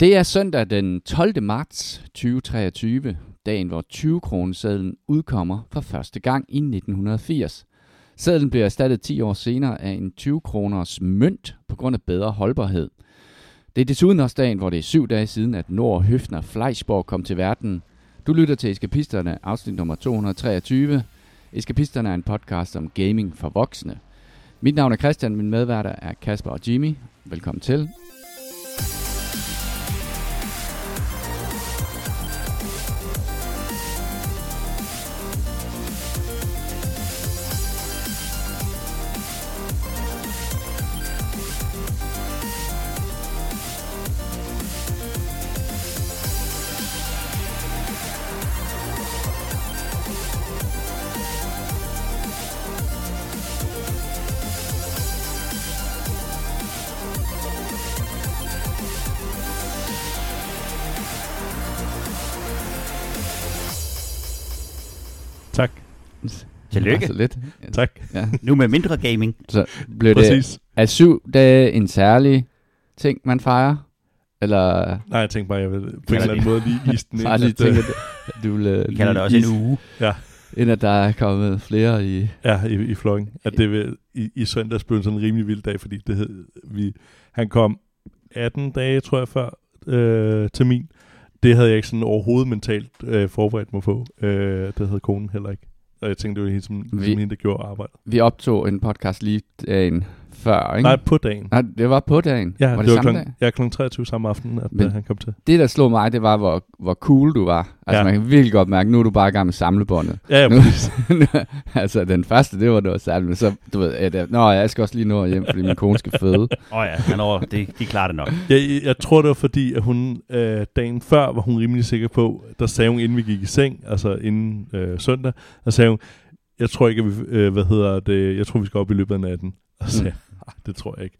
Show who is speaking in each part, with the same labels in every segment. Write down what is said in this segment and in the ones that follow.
Speaker 1: Det er søndag den 12. marts 2023, dagen hvor 20 kronesedlen udkommer for første gang i 1980. Sedlen bliver erstattet 10 år senere af en 20 kroners mønt på grund af bedre holdbarhed. Det er desuden også dagen, hvor det er syv dage siden, at Nord Høfner Fleischborg kom til verden. Du lytter til Eskapisterne, afsnit nummer 223. Eskapisterne er en podcast om gaming for voksne. Mit navn er Christian, min medværter er Kasper og Jimmy. Velkommen til.
Speaker 2: Tillykke.
Speaker 1: Så lidt.
Speaker 3: Tak.
Speaker 1: Ja.
Speaker 2: Nu med mindre gaming.
Speaker 1: Så blev det,
Speaker 3: Præcis.
Speaker 1: er syv dage en særlig ting, man fejrer? Eller
Speaker 3: Nej, jeg tænkte bare, jeg vil på en eller anden
Speaker 2: det-
Speaker 3: måde lige ise den ind.
Speaker 1: bare lige
Speaker 3: at, øh,
Speaker 1: tænke, at du vil øh,
Speaker 2: Vi kalder det også
Speaker 1: lige
Speaker 2: en uge.
Speaker 1: inden at der er kommet flere i...
Speaker 3: Ja, i, i fløjen. At det vil, i, i søndags blev sådan en rimelig vild dag, fordi det hed, vi, han kom 18 dage, tror jeg, før øh, termin. Det havde jeg ikke sådan overhovedet mentalt øh, forberedt mig på. Øh, det havde konen heller ikke. Og jeg tænkte, det var hende, som,
Speaker 1: Vi-
Speaker 3: som hende, der gjorde arbejdet.
Speaker 1: Vi optog en podcast lige dagen før, ikke?
Speaker 3: Nej, på dagen.
Speaker 1: Nej, det var på dagen.
Speaker 3: Ja,
Speaker 1: var det,
Speaker 3: det, var
Speaker 1: samme
Speaker 3: klokken,
Speaker 1: dag?
Speaker 3: ja, klokken 23 samme aften, at
Speaker 1: Men-
Speaker 3: Men, han kom til.
Speaker 1: Det, der slog mig, det var, hvor, hvor cool du var. Altså, ja. Man kan virkelig godt mærke, nu er du bare i gang med samlebåndet.
Speaker 3: Ja, ja,
Speaker 1: Nu- altså, den første, det var noget særligt. Men så, du ved, at, øh, nå, jeg skal også lige nå hjem, fordi min kone skal føde.
Speaker 2: Åh oh ja, han over, det, de klarer det nok.
Speaker 3: Jeg, jeg tror, det var fordi, at hun øh, dagen før var hun rimelig sikker på, der sagde hun, inden vi gik i seng, altså inden øh, søndag, der sagde hun, jeg tror ikke, at vi, øh, hvad hedder det, jeg tror, vi skal op i løbet af natten. Og så sagde "Ah, det tror jeg ikke.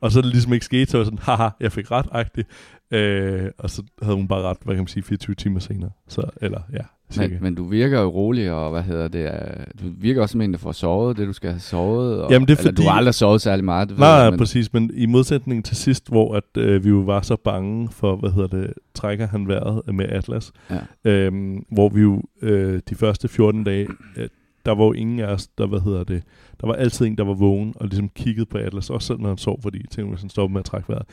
Speaker 3: Og så er det ligesom ikke sket, så var sådan, haha, jeg fik ret, agtigt. Øh, og så havde hun bare ret, hvad kan man sige, 24 timer senere. Så, eller, ja, cirka.
Speaker 1: Men, men du virker jo rolig, og hvad hedder det? øh, Du virker også som en, der får sovet, det du skal have sovet. Og,
Speaker 3: Jamen, det er
Speaker 1: eller, du
Speaker 3: fordi-
Speaker 1: har aldrig sovet særlig meget, det
Speaker 3: Nej,
Speaker 1: jeg, men,
Speaker 3: præcis, men i modsætning til sidst, hvor at, øh, vi jo var så bange for, hvad hedder det, trækker han vejret med Atlas,
Speaker 1: Ja.
Speaker 3: øhm, hvor vi jo øh, de første 14 dage, øh, der var jo ingen af os, der, hvad hedder det, der var altid en, der var vågen og ligesom kiggede på Atlas, også selv når han sov, fordi tænkte, hvis han stopper med at trække vejret.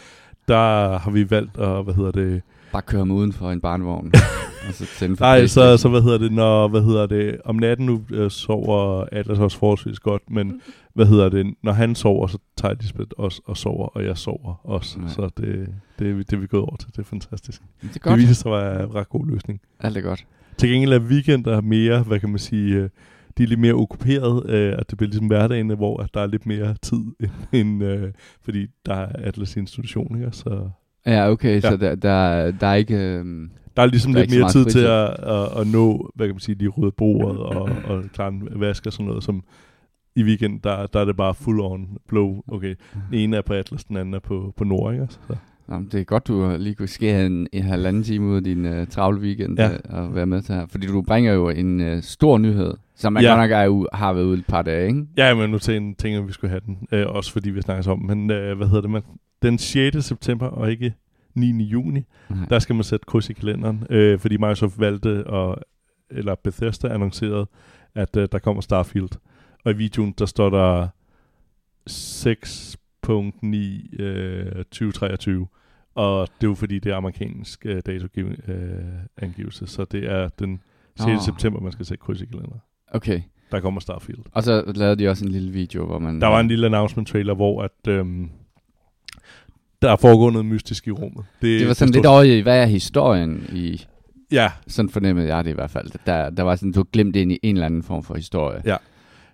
Speaker 3: Der har vi valgt at, hvad hedder det,
Speaker 1: Bare køre ham uden for en barnevogn. og så tænde for
Speaker 3: nej, så, så hvad hedder det, når, hvad hedder det, om natten nu øh, sover Atlas også forholdsvis godt, men hvad hedder det, når han sover, så tager Lisbeth også og sover, og jeg sover også,
Speaker 1: Ja.
Speaker 3: så det, det, vi- det er vi gået over til, det er fantastisk.
Speaker 1: Det er
Speaker 3: Det
Speaker 1: godt.
Speaker 3: viser sig at være en ret god løsning.
Speaker 1: Alt er godt.
Speaker 3: Til gengæld er weekender mere, hvad kan man sige, øh, de er lidt mere okkuperet, øh, at det bliver ligesom hverdagen, hvor at der er lidt mere tid, end, end øh, fordi der er Atlas institution, ikke? Så
Speaker 1: Ja, okay, ja. så der, der, der er ikke... Øhm,
Speaker 3: der er ligesom
Speaker 1: Der er
Speaker 3: lidt mere tid til at, at, at, nå, hvad kan man sige, de røde bordet og, og klare en vask og sådan noget, som i weekend, der, der er det bare full on blow. Okay, den ene er på Atlas, den anden er på, på Nord, ikke? Så.
Speaker 1: Nå, men det er godt, du lige kunne skære en, en halvanden time ud af din uh, travle weekend
Speaker 3: Ja.
Speaker 1: ja. og være med til her. Fordi du bringer jo en uh, stor nyhed, som man
Speaker 3: Ja.
Speaker 1: godt nok er, u- har været ude et par dage, ikke?
Speaker 3: Ja, men nu at vi skulle have den, øh, også fordi vi snakker om, men øh, hvad hedder det, man, den 6. september og ikke 9. juni,
Speaker 1: Nej.
Speaker 3: Der skal man sætte kryds i kalenderen, øh, fordi Microsoft valgte, at, eller Bethesda annoncerede, at øh, der kommer Starfield. Og i videoen, der står der 6.9 øh, 2023. Og det er jo fordi, det er amerikansk øh, datoangivelse, så det er den 6.
Speaker 1: Nå.
Speaker 3: september, man skal sætte kryds i kalenderen.
Speaker 1: Okay.
Speaker 3: Der kommer Starfield.
Speaker 1: Og så lavede de også en lille video, hvor man...
Speaker 3: Der var en lille announcement trailer, hvor at, øhm, der er foregået noget mystisk i rummet.
Speaker 1: Det var sådan lidt over i, hvad er historien i...
Speaker 3: Ja,
Speaker 1: Sådan fornemmede jeg det i hvert fald. Der, der var sådan, du glemte ind i en eller anden form for historie.
Speaker 3: Ja.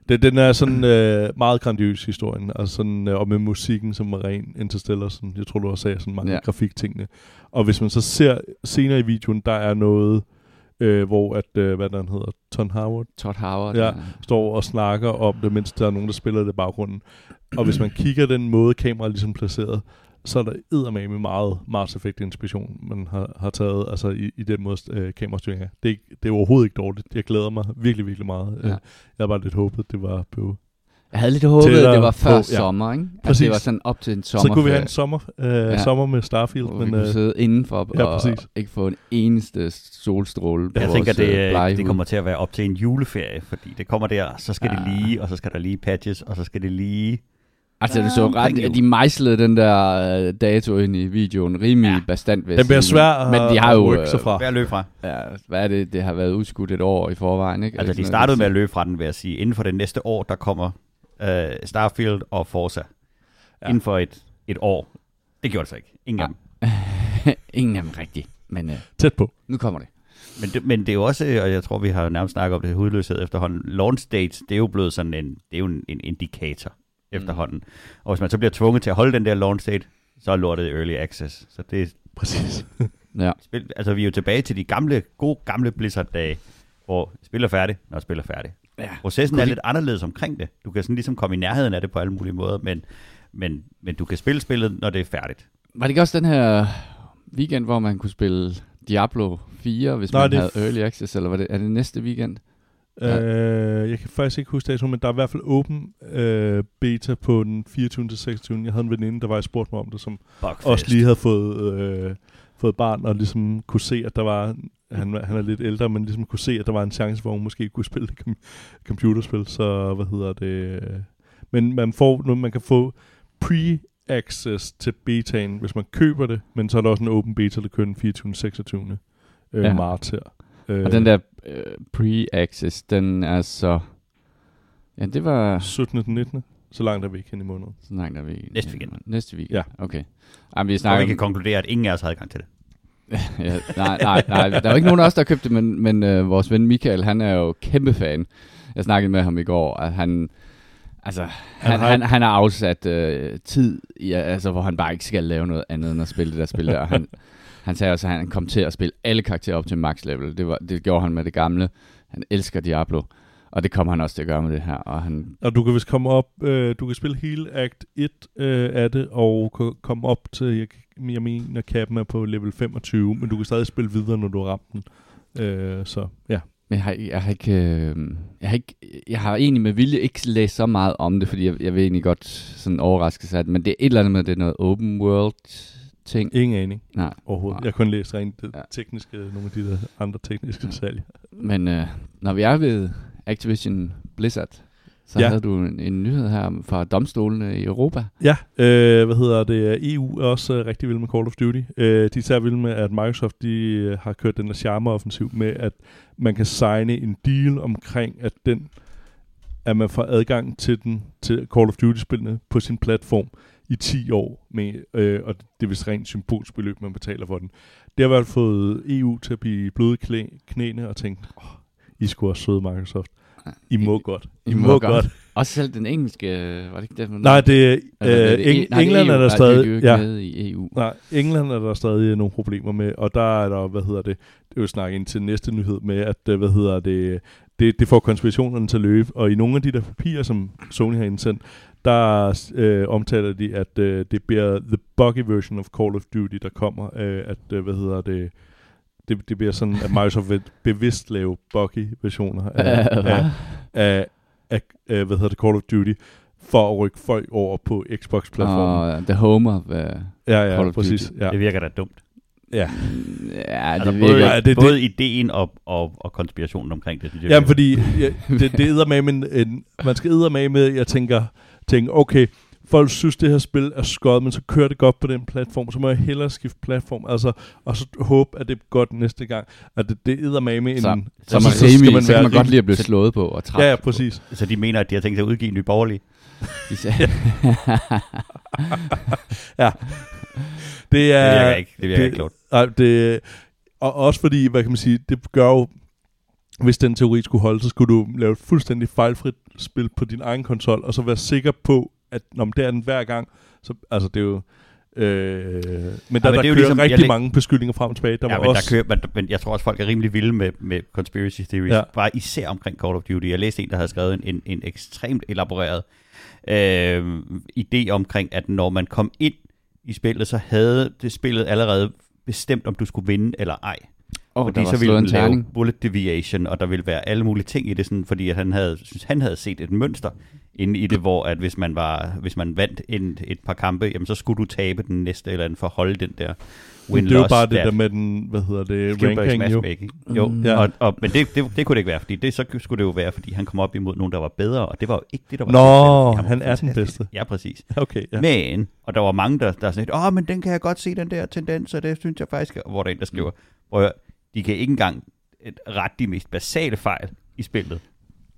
Speaker 3: Det, den er sådan øh, meget grandiøs historien, altså sådan, øh, og med musikken, som var ren Interstellar, sådan, jeg tror du også sagde, sådan mange
Speaker 1: ja.
Speaker 3: grafiktingene. Og hvis man så ser senere i videoen, der er noget, øh, hvor at, øh, hvad den hedder, Ton Howard,
Speaker 1: Todd Howard.
Speaker 3: Ja.
Speaker 1: der-
Speaker 3: står og snakker om det, mens der er nogen, der spiller det i baggrunden. Og hvis man kigger den måde, kameraet er ligesom placeret, så er der eddermame meget Mars Effect inspiration, man har, har taget altså i, i den måde øh, kamerastyring er. Det, er ikke- det er overhovedet ikke dårligt. Jeg glæder mig virkelig, virkelig meget.
Speaker 1: Ja.
Speaker 3: Ja. Jeg har bare lidt håbet, det var på.
Speaker 1: Jeg havde lidt håbet, at det var før
Speaker 3: på, ja.
Speaker 1: sommer, ikke? At
Speaker 3: Præcis.
Speaker 1: det var sådan op til en
Speaker 3: Så
Speaker 1: sommerferie.
Speaker 3: kunne vi have en sommer, øh,
Speaker 1: Ja.
Speaker 3: sommer med Starfield.
Speaker 1: hvor vi
Speaker 3: Men,
Speaker 1: kunne
Speaker 3: øh,
Speaker 1: sidde indenfor
Speaker 3: ja,
Speaker 1: og
Speaker 3: præcis.
Speaker 1: ikke få en eneste solstråle på
Speaker 2: Jeg
Speaker 1: vores
Speaker 2: tænker, det,
Speaker 1: øh, blege
Speaker 2: det kommer til at være op til en juleferie, fordi det kommer der, så skal
Speaker 1: Ja.
Speaker 2: det lige, og så skal der lige patches, og så skal det lige...
Speaker 1: Altså, det så ret, at de mejslede den der øh, dato ind i videoen rimelig ja. Jeg
Speaker 3: den bliver svær at,
Speaker 1: Men de har
Speaker 3: at
Speaker 1: jo,
Speaker 3: rykke sig
Speaker 1: øh,
Speaker 3: fra.
Speaker 2: Hvad løbe fra?
Speaker 1: Ja, hvad er det? Det har været udskudt et år i forvejen, ikke?
Speaker 2: Altså, de startede med at løbe fra den, vil jeg sige. Inden for det næste år, der kommer øh, Starfield og Forza.
Speaker 3: Ja.
Speaker 2: Inden for et, et år. Det gjorde det så ikke. Ingen af dem.
Speaker 1: Ingen af dem rigtigt, men øh,
Speaker 3: Tæt på.
Speaker 1: nu kommer det.
Speaker 2: Men det, men det er jo også, og jeg tror, vi har jo nærmest snakket om det, hudløshed efterhånden. Launch dates, det er jo blevet sådan en, det er jo en, en indikator efterhånden. Og hvis man så bliver tvunget til at holde den der launch date, så er lortet early access. Så det er
Speaker 3: Præcis.
Speaker 1: Ja.
Speaker 2: spil, altså vi er jo tilbage til de gamle, gode gamle Blizzard-dage, hvor spil er færdig, når spil er færdig.
Speaker 1: Ja.
Speaker 2: Processen er lidt anderledes omkring det. Du kan sådan ligesom komme i nærheden af det på alle mulige måder, men, men, men du kan spille spillet, når det er færdigt.
Speaker 1: Var det ikke også den her weekend, hvor man kunne spille Diablo 4, hvis
Speaker 3: Nej,
Speaker 1: man
Speaker 3: det-
Speaker 1: havde Early Access, eller var det, er det næste weekend? Ja.
Speaker 3: Øh, jeg kan faktisk ikke huske datoen, men der er i hvert fald åben øh, beta på den 24. til 26. Jeg havde en veninde, der var, jeg spurgte mig om det, som
Speaker 2: Bugfest.
Speaker 3: også lige havde fået, øh, fået barn, og ligesom kunne se, at der var, han, han er lidt ældre, men ligesom kunne se, at der var en chance, hvor hun måske kunne spille det com- computerspil, så hvad hedder det, øh, men man får, nu, man kan få pre-access til betaen, hvis man køber det, men så er der også en åben beta, der kører den 24. 26. Øh,
Speaker 1: Ja.
Speaker 3: marts her. Øh,
Speaker 1: Og den der øh, pre-access, den er så... Ja, det var...
Speaker 3: 17. til 19. Så langt er vi ikke hen i måneden.
Speaker 1: Så langt er vi...
Speaker 2: Næste weekend.
Speaker 1: Næste weekend,
Speaker 3: Ja.
Speaker 1: okay. Jamen, vi
Speaker 2: Og
Speaker 1: snakker...
Speaker 2: vi kan konkludere, at ingen af os har adgang til det.
Speaker 1: ja, nej, nej, nej. Der er jo ikke nogen af os, der har købt det, men, men øh, vores ven Michael, han er jo kæmpe fan. Jeg snakkede med ham i går, at han... Altså, han, han,
Speaker 3: har-
Speaker 1: han, han har afsat øh, tid, i, altså, hvor han bare ikke skal lave noget andet end at spille det der spil der. Han, han sagde også, at han kom til at spille alle karakterer op til max level. Det, var, det gjorde han med det gamle. Han elsker Diablo. Og det kommer han også til at gøre med det her. Og han,
Speaker 3: Og du kan vist komme op, øh, du kan spille hele Act 1 øh, af det, og komme op til, jeg, jeg mener, kappen er på level 25, men du kan stadig spille videre, når du har ramt den. Øh, så ja.
Speaker 1: Men jeg har, jeg har ikke, øh, jeg har ikke, jeg har egentlig med vilje ikke læst så meget om det, fordi jeg, jeg vil egentlig godt sådan overraske sig, men det er et eller andet med, det er noget open world ting.
Speaker 3: Ingen aning
Speaker 1: Nej,
Speaker 3: overhovedet.
Speaker 1: Nej.
Speaker 3: Jeg har kun læst rent det
Speaker 1: Ja.
Speaker 3: tekniske, nogle af de der andre tekniske detaljer.
Speaker 1: men øh, når vi er ved Activision Blizzard, så
Speaker 3: Ja.
Speaker 1: havde du en, en nyhed her fra domstolene i Europa.
Speaker 3: Ja, øh, hvad hedder det? EU er også øh, rigtig vild med Call of Duty. Øh, de er især vilde med, at Microsoft de, øh, har kørt den der charme-offensiv med, at man kan signe en deal omkring, at den at man får adgang til den til Call of Duty-spillene på sin platform i 10 år, med, øh, og det er vist rent symbolsk beløb, man betaler for den. Det har i hvert fald fået EU til at blive bløde knæ, knæene og tænke, oh, I skulle også søde Microsoft. I må godt.
Speaker 1: I må godt. Også selv den engelske, var det ikke det?
Speaker 3: Nej, det er øh,
Speaker 1: det
Speaker 3: Eng-
Speaker 1: nej,
Speaker 3: England er
Speaker 1: EU.
Speaker 3: der
Speaker 1: Nej,
Speaker 3: stadig...
Speaker 1: Det er jo
Speaker 3: ja,
Speaker 1: med i EU.
Speaker 3: Nej, England er der stadig nogle problemer med, og der er der, hvad hedder det, det er jo snakke ind til næste nyhed med, at, øh, hvad hedder det, det, det får konspirationerne til at løbe, og i nogle af de der papirer, som Sony har indsendt, der øh, omtaler de, at øh, det bliver the buggy version of Call of Duty, der kommer, øh, at, øh, hvad hedder det, det, det bliver sådan, at Microsoft vil bevidst lave buggy versioner af,
Speaker 1: Øh, hvad?
Speaker 3: af, af, af, af, hvad hedder det, Call of Duty, for at rykke folk over på Xbox-platformen.
Speaker 1: Og The Home of... Uh,
Speaker 3: ja,
Speaker 1: Call
Speaker 3: ja,
Speaker 1: of
Speaker 3: præcis.
Speaker 1: Duty.
Speaker 3: Ja.
Speaker 2: Det virker da dumt.
Speaker 3: Ja.
Speaker 1: ja,
Speaker 2: Altså,
Speaker 1: det
Speaker 2: både,
Speaker 1: virker...
Speaker 3: Ja, det-
Speaker 2: både ideen og, og, og konspirationen omkring det. synes jeg
Speaker 3: Jamen,
Speaker 2: virker-
Speaker 3: fordi ja, det, det æder med, men en, man skal med, jeg tænker, tænker, okay, folk synes, det her spil er skødt, men så kører det godt på den platform, så må jeg hellere skifte platform, altså, og så håbe, at det er godt næste gang. At det, det æder med med en...
Speaker 1: Så,
Speaker 3: altså,
Speaker 1: så, man, så,
Speaker 3: skal
Speaker 1: man, så kan
Speaker 3: være
Speaker 1: man godt lide at blive slået på og træt.
Speaker 3: Ja, ja, præcis.
Speaker 2: Så de mener, at de har tænkt sig at udgive en ny borgerlig.
Speaker 1: De sagde,
Speaker 3: Det
Speaker 2: Det
Speaker 3: er...
Speaker 2: virker ikke. Det virker
Speaker 3: det-
Speaker 2: ikke klogt.
Speaker 3: Nej, det, og også fordi, hvad kan man sige, det gør jo, hvis den teori skulle holde, så skulle du lave et fuldstændig fejlfrit spil på din egen konsol, og så være sikker på, at når det er den hver gang, så, altså det er jo, øh, men der,
Speaker 2: men
Speaker 3: der kører
Speaker 2: er jo
Speaker 3: ligesom, rigtig
Speaker 2: læ-
Speaker 3: mange beskyldninger frem og tilbage. Der
Speaker 2: ja,
Speaker 3: var
Speaker 2: men,
Speaker 3: også,
Speaker 2: der kører, men, men jeg tror også, folk er rimelig vilde med, med conspiracy theories.
Speaker 3: Ja.
Speaker 2: Ja. Bare især omkring Call of Duty. Jeg læste en, der havde skrevet en, en, en ekstremt elaboreret øh, idé omkring, at når man kom ind i spillet, så havde det spillet allerede bestemt, om du skulle vinde eller ej.
Speaker 1: Åh,
Speaker 2: fordi
Speaker 1: der var
Speaker 2: så ville
Speaker 1: en
Speaker 2: lave
Speaker 1: terning.
Speaker 2: bullet deviation, og der ville være alle mulige ting i det, sådan, fordi at han havde, synes, han havde set et mønster inde i det, hvor at hvis man, var, hvis man vandt en, et par kampe, jamen, så skulle du tabe den næste eller anden for at holde den der win
Speaker 3: det er jo bare det der med den, hvad hedder det, ranking jo.
Speaker 2: Jo,
Speaker 1: Mm.
Speaker 3: Ja.
Speaker 2: og, og, men det, det, det kunne det ikke være, fordi det, så skulle det jo være, fordi han kom op imod nogen, der var bedre, og det var jo ikke det, der var
Speaker 3: Nå,
Speaker 2: fordi
Speaker 3: han er den bedste.
Speaker 2: Ja, præcis.
Speaker 3: Okay, ja.
Speaker 2: Men, og der var mange, der, der sagde, åh, men den kan jeg godt se, den der tendens, og det synes jeg faktisk, hvor der er en, der skriver, prøv de kan ikke engang et- rette de mest basale fejl i spillet.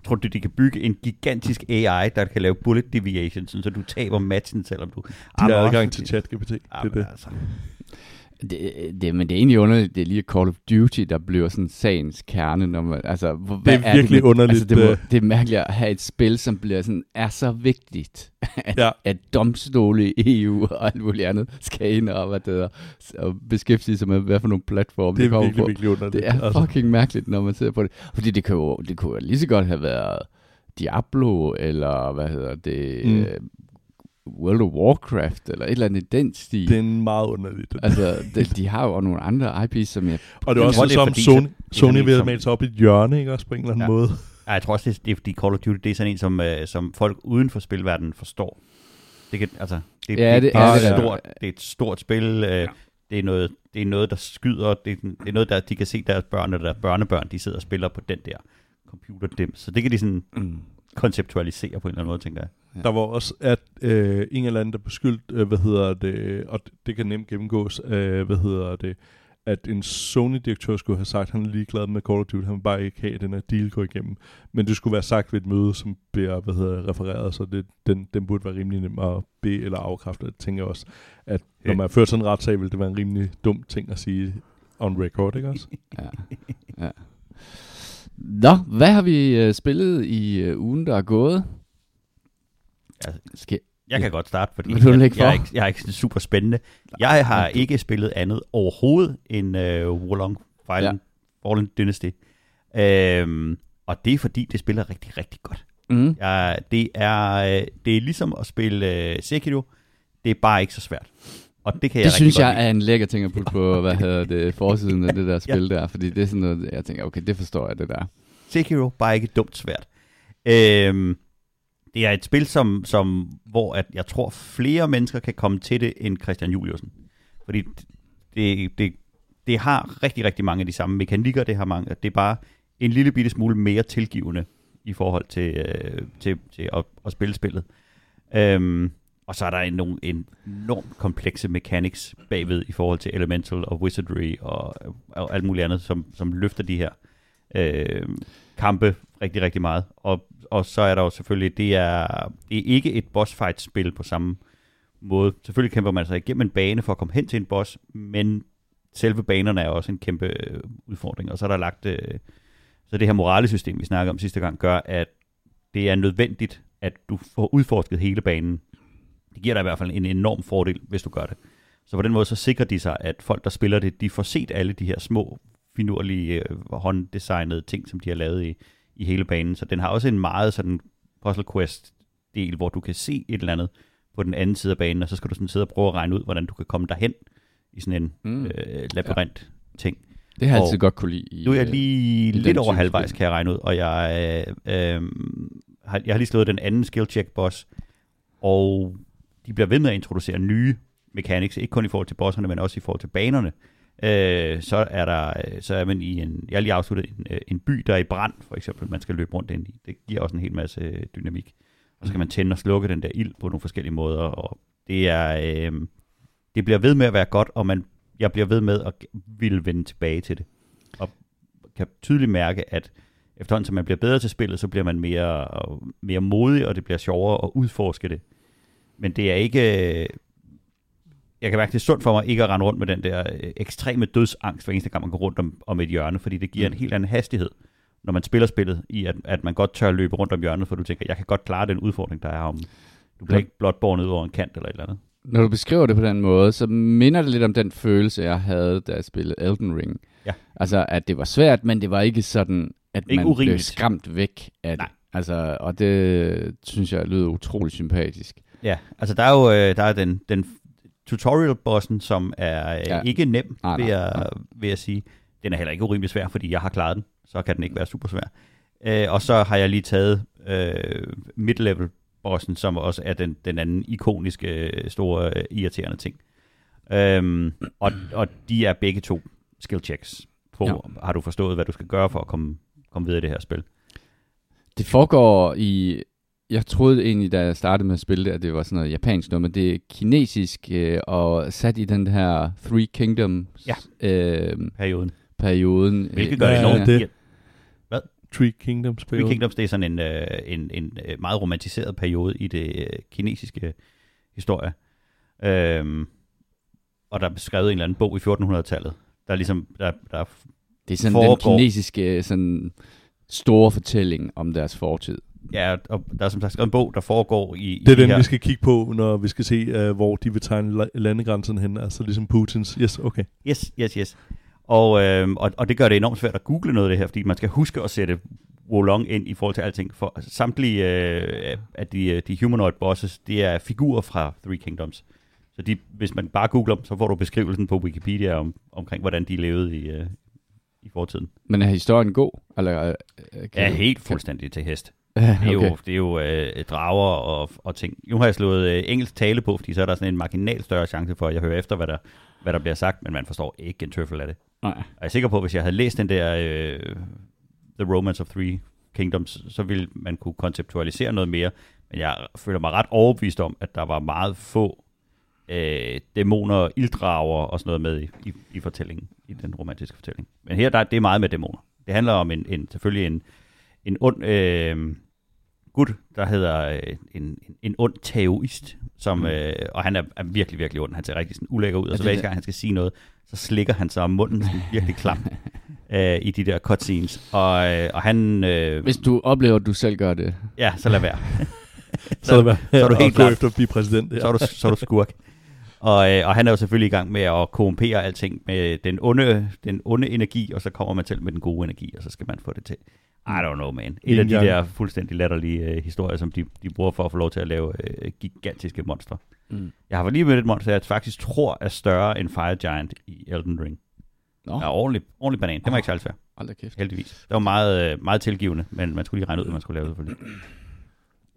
Speaker 2: Tror du, de kan bygge en gigantisk AI, der kan lave bullet deviation, så du taber matchen, selvom du...
Speaker 3: De har adgang til ChatGPT. Det er det.
Speaker 2: Altså,
Speaker 1: Det, det, men det er egentlig underligt, det er lige Call of Duty, der bliver sådan sagens kerne. Når man, altså, hvad
Speaker 3: er virkelig
Speaker 1: det med,
Speaker 3: underligt,
Speaker 1: Altså, det, må,
Speaker 3: øh.
Speaker 1: det er mærkeligt at have et spil, som bliver sådan, er så vigtigt, at,
Speaker 3: Ja.
Speaker 1: at domstole i EU og alt muligt andet skal ind og, hvad det hedder, og beskæftige sig med, hvad for nogle platforme
Speaker 3: Det er
Speaker 1: kommer
Speaker 3: virkelig,
Speaker 1: på.
Speaker 3: virkelig underligt.
Speaker 1: Det er
Speaker 3: altså.
Speaker 1: fucking mærkeligt, når man ser på det. Fordi det kunne jo det kunne lige så godt have været Diablo, eller hvad hedder det,
Speaker 3: Mm.
Speaker 1: Mm. World of Warcraft, eller et eller andet i den stil.
Speaker 3: Det er meget underligt.
Speaker 1: Altså, de, de har jo nogle andre IP's, som jeg...
Speaker 3: Og det er også
Speaker 2: er
Speaker 3: som Sony,
Speaker 2: er
Speaker 3: Sony
Speaker 2: som-
Speaker 3: male sig op i et hjørne, ikke også på en eller anden
Speaker 2: Ja.
Speaker 3: måde.
Speaker 2: Ej, jeg tror også, det er, det er fordi Call of Duty, det er sådan en, som, øh, som folk uden for spilverdenen forstår. Det, kan, altså, det,
Speaker 1: Ja,
Speaker 2: det,
Speaker 1: det er
Speaker 2: er
Speaker 1: det
Speaker 2: et
Speaker 1: da.
Speaker 2: stort, det er et stort spil. Øh, det, er noget, det er noget, der skyder. Det er, det er noget, der de kan se deres børn og deres børnebørn, de sidder og spiller på den der computerdims. Så det kan de sådan
Speaker 1: Mm.
Speaker 2: konceptualisere på en eller anden måde, tænker jeg.
Speaker 1: Ja.
Speaker 3: Der var også at øh, en eller anden, der beskyldt, øh, hvad hedder det, og det- kan nemt gennemgås, øh, hvad hedder det, at en Sony-direktør skulle have sagt, at han er ligeglad med Call of Duty, han vil bare ikke have, at den her deal går igennem. Men det skulle være sagt ved et møde, som bliver hvad hedder, det, refereret, så det, den, den burde være rimelig nem at bede eller afkræfte. Jeg tænker også, at når man ført sådan en retssag, vil det være en rimelig dum ting at sige on record, ikke også?
Speaker 1: Ja. ja. Nå, hvad har vi øh, spillet i øh, ugen, der er gået?
Speaker 2: Altså,
Speaker 1: Skal,
Speaker 2: Jeg kan godt starte, fordi
Speaker 1: Vil du
Speaker 2: jeg,
Speaker 1: lægge
Speaker 2: jeg, er ikke, jeg er ikke super spændende. Jeg har
Speaker 1: Okay.
Speaker 2: ikke spillet andet overhovedet end uh, Wulong Fallen,
Speaker 1: Ja.
Speaker 2: Fallen Dynasty. Øhm, og det er fordi, det spiller rigtig, rigtig godt.
Speaker 1: mm,
Speaker 2: Jeg, det, er, øh, det er ligesom at spille uh, Sekiro. Det er bare ikke så svært. Og det kan jeg
Speaker 1: det synes jeg
Speaker 2: lide.
Speaker 1: er en lækker ting at putte på, hvad hedder det, forsiden af det der spil der, fordi det er sådan noget, jeg tænker, okay, det forstår jeg, det der.
Speaker 2: Sekiro, bare ikke dumt svært. Øhm, det er et spil, som, som, hvor at jeg tror, flere mennesker kan komme til det end Christian Juliusen. Fordi det, det, det har rigtig, rigtig mange af de samme mekanikker, det har mange. Det er bare en lille bitte smule mere tilgivende i forhold til, øh, til, til at, at spille spillet. Øhm, og så er der en, nogle enormt komplekse mechanics bagved i forhold til Elemental og Wizardry og, og alt muligt andet, som, som løfter de her øh, kampe rigtig, rigtig meget. Og, og så er der jo selvfølgelig, det er, det er ikke et boss fight spil på samme måde. Selvfølgelig kæmper man sig igennem en bane for at komme hen til en boss, men selve banerne er også en kæmpe øh, udfordring. Og så er der lagt, øh, så det her moralesystem, vi snakkede om sidste gang, gør, at det er nødvendigt, at du får udforsket hele banen. Det giver dig i hvert fald en enorm fordel, hvis du gør det. Så på den måde så sikrer de sig, at folk, der spiller det, de får set alle de her små, finurlige, øh, hånddesignede ting, som de har lavet i, i hele banen. Så den har også en meget sådan puzzle quest del, hvor du kan se et eller andet på den anden side af banen, og så skal du sådan sidde og prøve at regne ud, hvordan du kan komme derhen i sådan en
Speaker 1: Mm.
Speaker 2: øh, labyrint ting.
Speaker 1: Det har jeg
Speaker 2: Og
Speaker 1: altid godt kunne lide. i,
Speaker 2: Nu er jeg
Speaker 1: øh,
Speaker 2: lige
Speaker 1: den
Speaker 2: lidt over halvvejs, kan jeg regne ud, og jeg, øh, øh, har, jeg har lige slået den anden skill check boss, og de bliver ved med at introducere nye mechanics, ikke kun i forhold til bosserne, men også i forhold til banerne. Øh, så er der, øh, så er man i en, jeg lige afsluttet en, øh, en by, der er i brand, for eksempel, man skal løbe rundt ind i. Det giver også en hel masse øh, dynamik. Og så kan man tænde og slukke den der ild på nogle forskellige måder, og det er, øh, det bliver ved med at være godt, og man, jeg bliver ved med at ville vende tilbage til det. Og kan tydeligt mærke, at efterhånden som man bliver bedre til spillet, så bliver man mere, mere modig, og det bliver sjovere at udforske det. Men det er ikke... øh, Jeg kan mærke, det er sundt for mig ikke at rende rundt med den der øh, ekstreme dødsangst, hver eneste gang man går rundt om, om et hjørne, fordi det giver
Speaker 1: Mm.
Speaker 2: en helt anden hastighed, når man spiller spillet, i at, at man godt tør løbe rundt om hjørnet, for du tænker, jeg kan godt klare den udfordring, der er om. Du bliver ikke blot ud over en kant eller et eller andet.
Speaker 1: Når du beskriver det på den måde, så minder det lidt om den følelse, jeg havde, da jeg spillede Elden Ring.
Speaker 2: Ja.
Speaker 1: Altså, at det var svært, men det var ikke sådan, at
Speaker 2: Ikke
Speaker 1: man blev
Speaker 2: urimeligt.
Speaker 1: skræmt væk af det.
Speaker 2: Nej.
Speaker 1: Altså, og det synes jeg lyder utrolig sympatisk.
Speaker 2: Ja, altså der er jo øh, der er den, den tutorial-bossen, som er øh,
Speaker 1: Ja.
Speaker 2: ikke nem,
Speaker 1: Nej,
Speaker 2: vil,
Speaker 1: nej,
Speaker 2: jeg,
Speaker 1: nej.
Speaker 2: vil jeg sige. den er heller ikke urimelig svær, fordi jeg har klaret den. Så kan den ikke være super svær. Øh, og så har jeg lige taget øh, mid-level bossen, som også er den, den anden ikoniske, øh, store, irriterende ting. Øhm, og, og de er begge to skill checks. På, ja. Har du forstået, hvad du skal gøre for at komme, komme videre i det her spil?
Speaker 1: Det foregår i... Jeg troede egentlig, da jeg startede med at spille det, at det var sådan noget japansk noget, men det er kinesisk øh, og sat i den her Three Kingdoms
Speaker 2: Ja.
Speaker 1: øh,
Speaker 2: Perioden.
Speaker 1: perioden.
Speaker 2: Hvilket gør
Speaker 3: hvad
Speaker 2: det enormt.
Speaker 3: det?
Speaker 2: Ja,
Speaker 3: Three Kingdoms spil.
Speaker 2: Three Kingdoms, det er sådan en, øh, en, en øh, meget romantiseret periode i det øh, kinesiske historie. Øhm, og der er beskrevet en eller anden bog i 1400-tallet, der er ligesom, der, der
Speaker 1: Det er sådan
Speaker 2: foregår-
Speaker 1: den kinesiske sådan, store fortælling om deres fortid.
Speaker 2: Ja, og der er som sagt skrevet en bog, der foregår i, i
Speaker 3: Det er
Speaker 2: de
Speaker 3: den,
Speaker 2: her...
Speaker 3: vi skal kigge på, når vi skal se, uh, hvor de vil tegne la- landegrænserne hen. Altså ligesom Putins. Yes, okay.
Speaker 2: Yes, yes, yes. Og, øh, og, og det gør det enormt svært at google noget af det her, fordi man skal huske at sætte Wolong ind i forhold til alting. For samtlige øh, af de, øh, de humanoid bosses, det er figurer fra Three Kingdoms. Så de, hvis man bare googler dem, så får du beskrivelsen på Wikipedia om, omkring, hvordan de levede i, øh, i fortiden.
Speaker 1: Men er historien god? Eller, øh, kan
Speaker 2: Ja, helt
Speaker 1: kan-
Speaker 2: fuldstændig til hest.
Speaker 1: Ja,
Speaker 2: Det er
Speaker 1: okay.
Speaker 2: jo, det er jo øh, drager og, og ting. Nu har jeg slået øh, engelsk tale på, fordi så er der sådan en marginal større chance for, at jeg hører efter, hvad der, hvad der bliver sagt, men man forstår ikke en tøffel af det.
Speaker 1: Nej.
Speaker 2: Og jeg er sikker på, at hvis jeg havde læst den der øh, The Romance of Three Kingdoms, så ville man kunne konceptualisere noget mere. Men jeg føler mig ret overbevist om, at der var meget få øh, dæmoner, ilddrager og sådan noget med i, i, i fortællingen, i den romantiske fortælling. Men her, der, det er meget med dæmoner. Det handler om en, en selvfølgelig en, en ond øh, gut, der hedder øh, en, en, en ond taoist, som, øh, og han er, er virkelig, virkelig ond. Han ser rigtig sådan ulækker ud, og så hver gang han skal sige noget, så slikker han sig om munden sådan virkelig klam øh, i de der cutscenes. Og, øh, og han, øh,
Speaker 1: Hvis du oplever, at du selv gør det.
Speaker 2: ja, så lad være.
Speaker 3: Så, er det
Speaker 2: så er du helt klart-
Speaker 3: efter at blive præsident. Ja.
Speaker 2: så er du, så er du skurk. Og, øh, og han er jo selvfølgelig i gang med at korrumpere alting med den onde, den onde energi, og så kommer man til med den gode energi, og så skal man få det til. I don't know, man. Et af de der fuldstændig latterlige øh, historier, som de, de bruger for at få lov til at lave øh, gigantiske monstre.
Speaker 1: Mm.
Speaker 2: Jeg har lige mødt et monster, jeg faktisk tror er større end Fire Giant i Elden Ring.
Speaker 1: Nå,
Speaker 2: Ja, ordentlig, ordentlig banan. Det var ikke særlig svært,
Speaker 1: da kæft.
Speaker 2: heldigvis. Det var meget, øh, meget tilgivende, men man skulle lige regne ud, hvad man skulle lave det for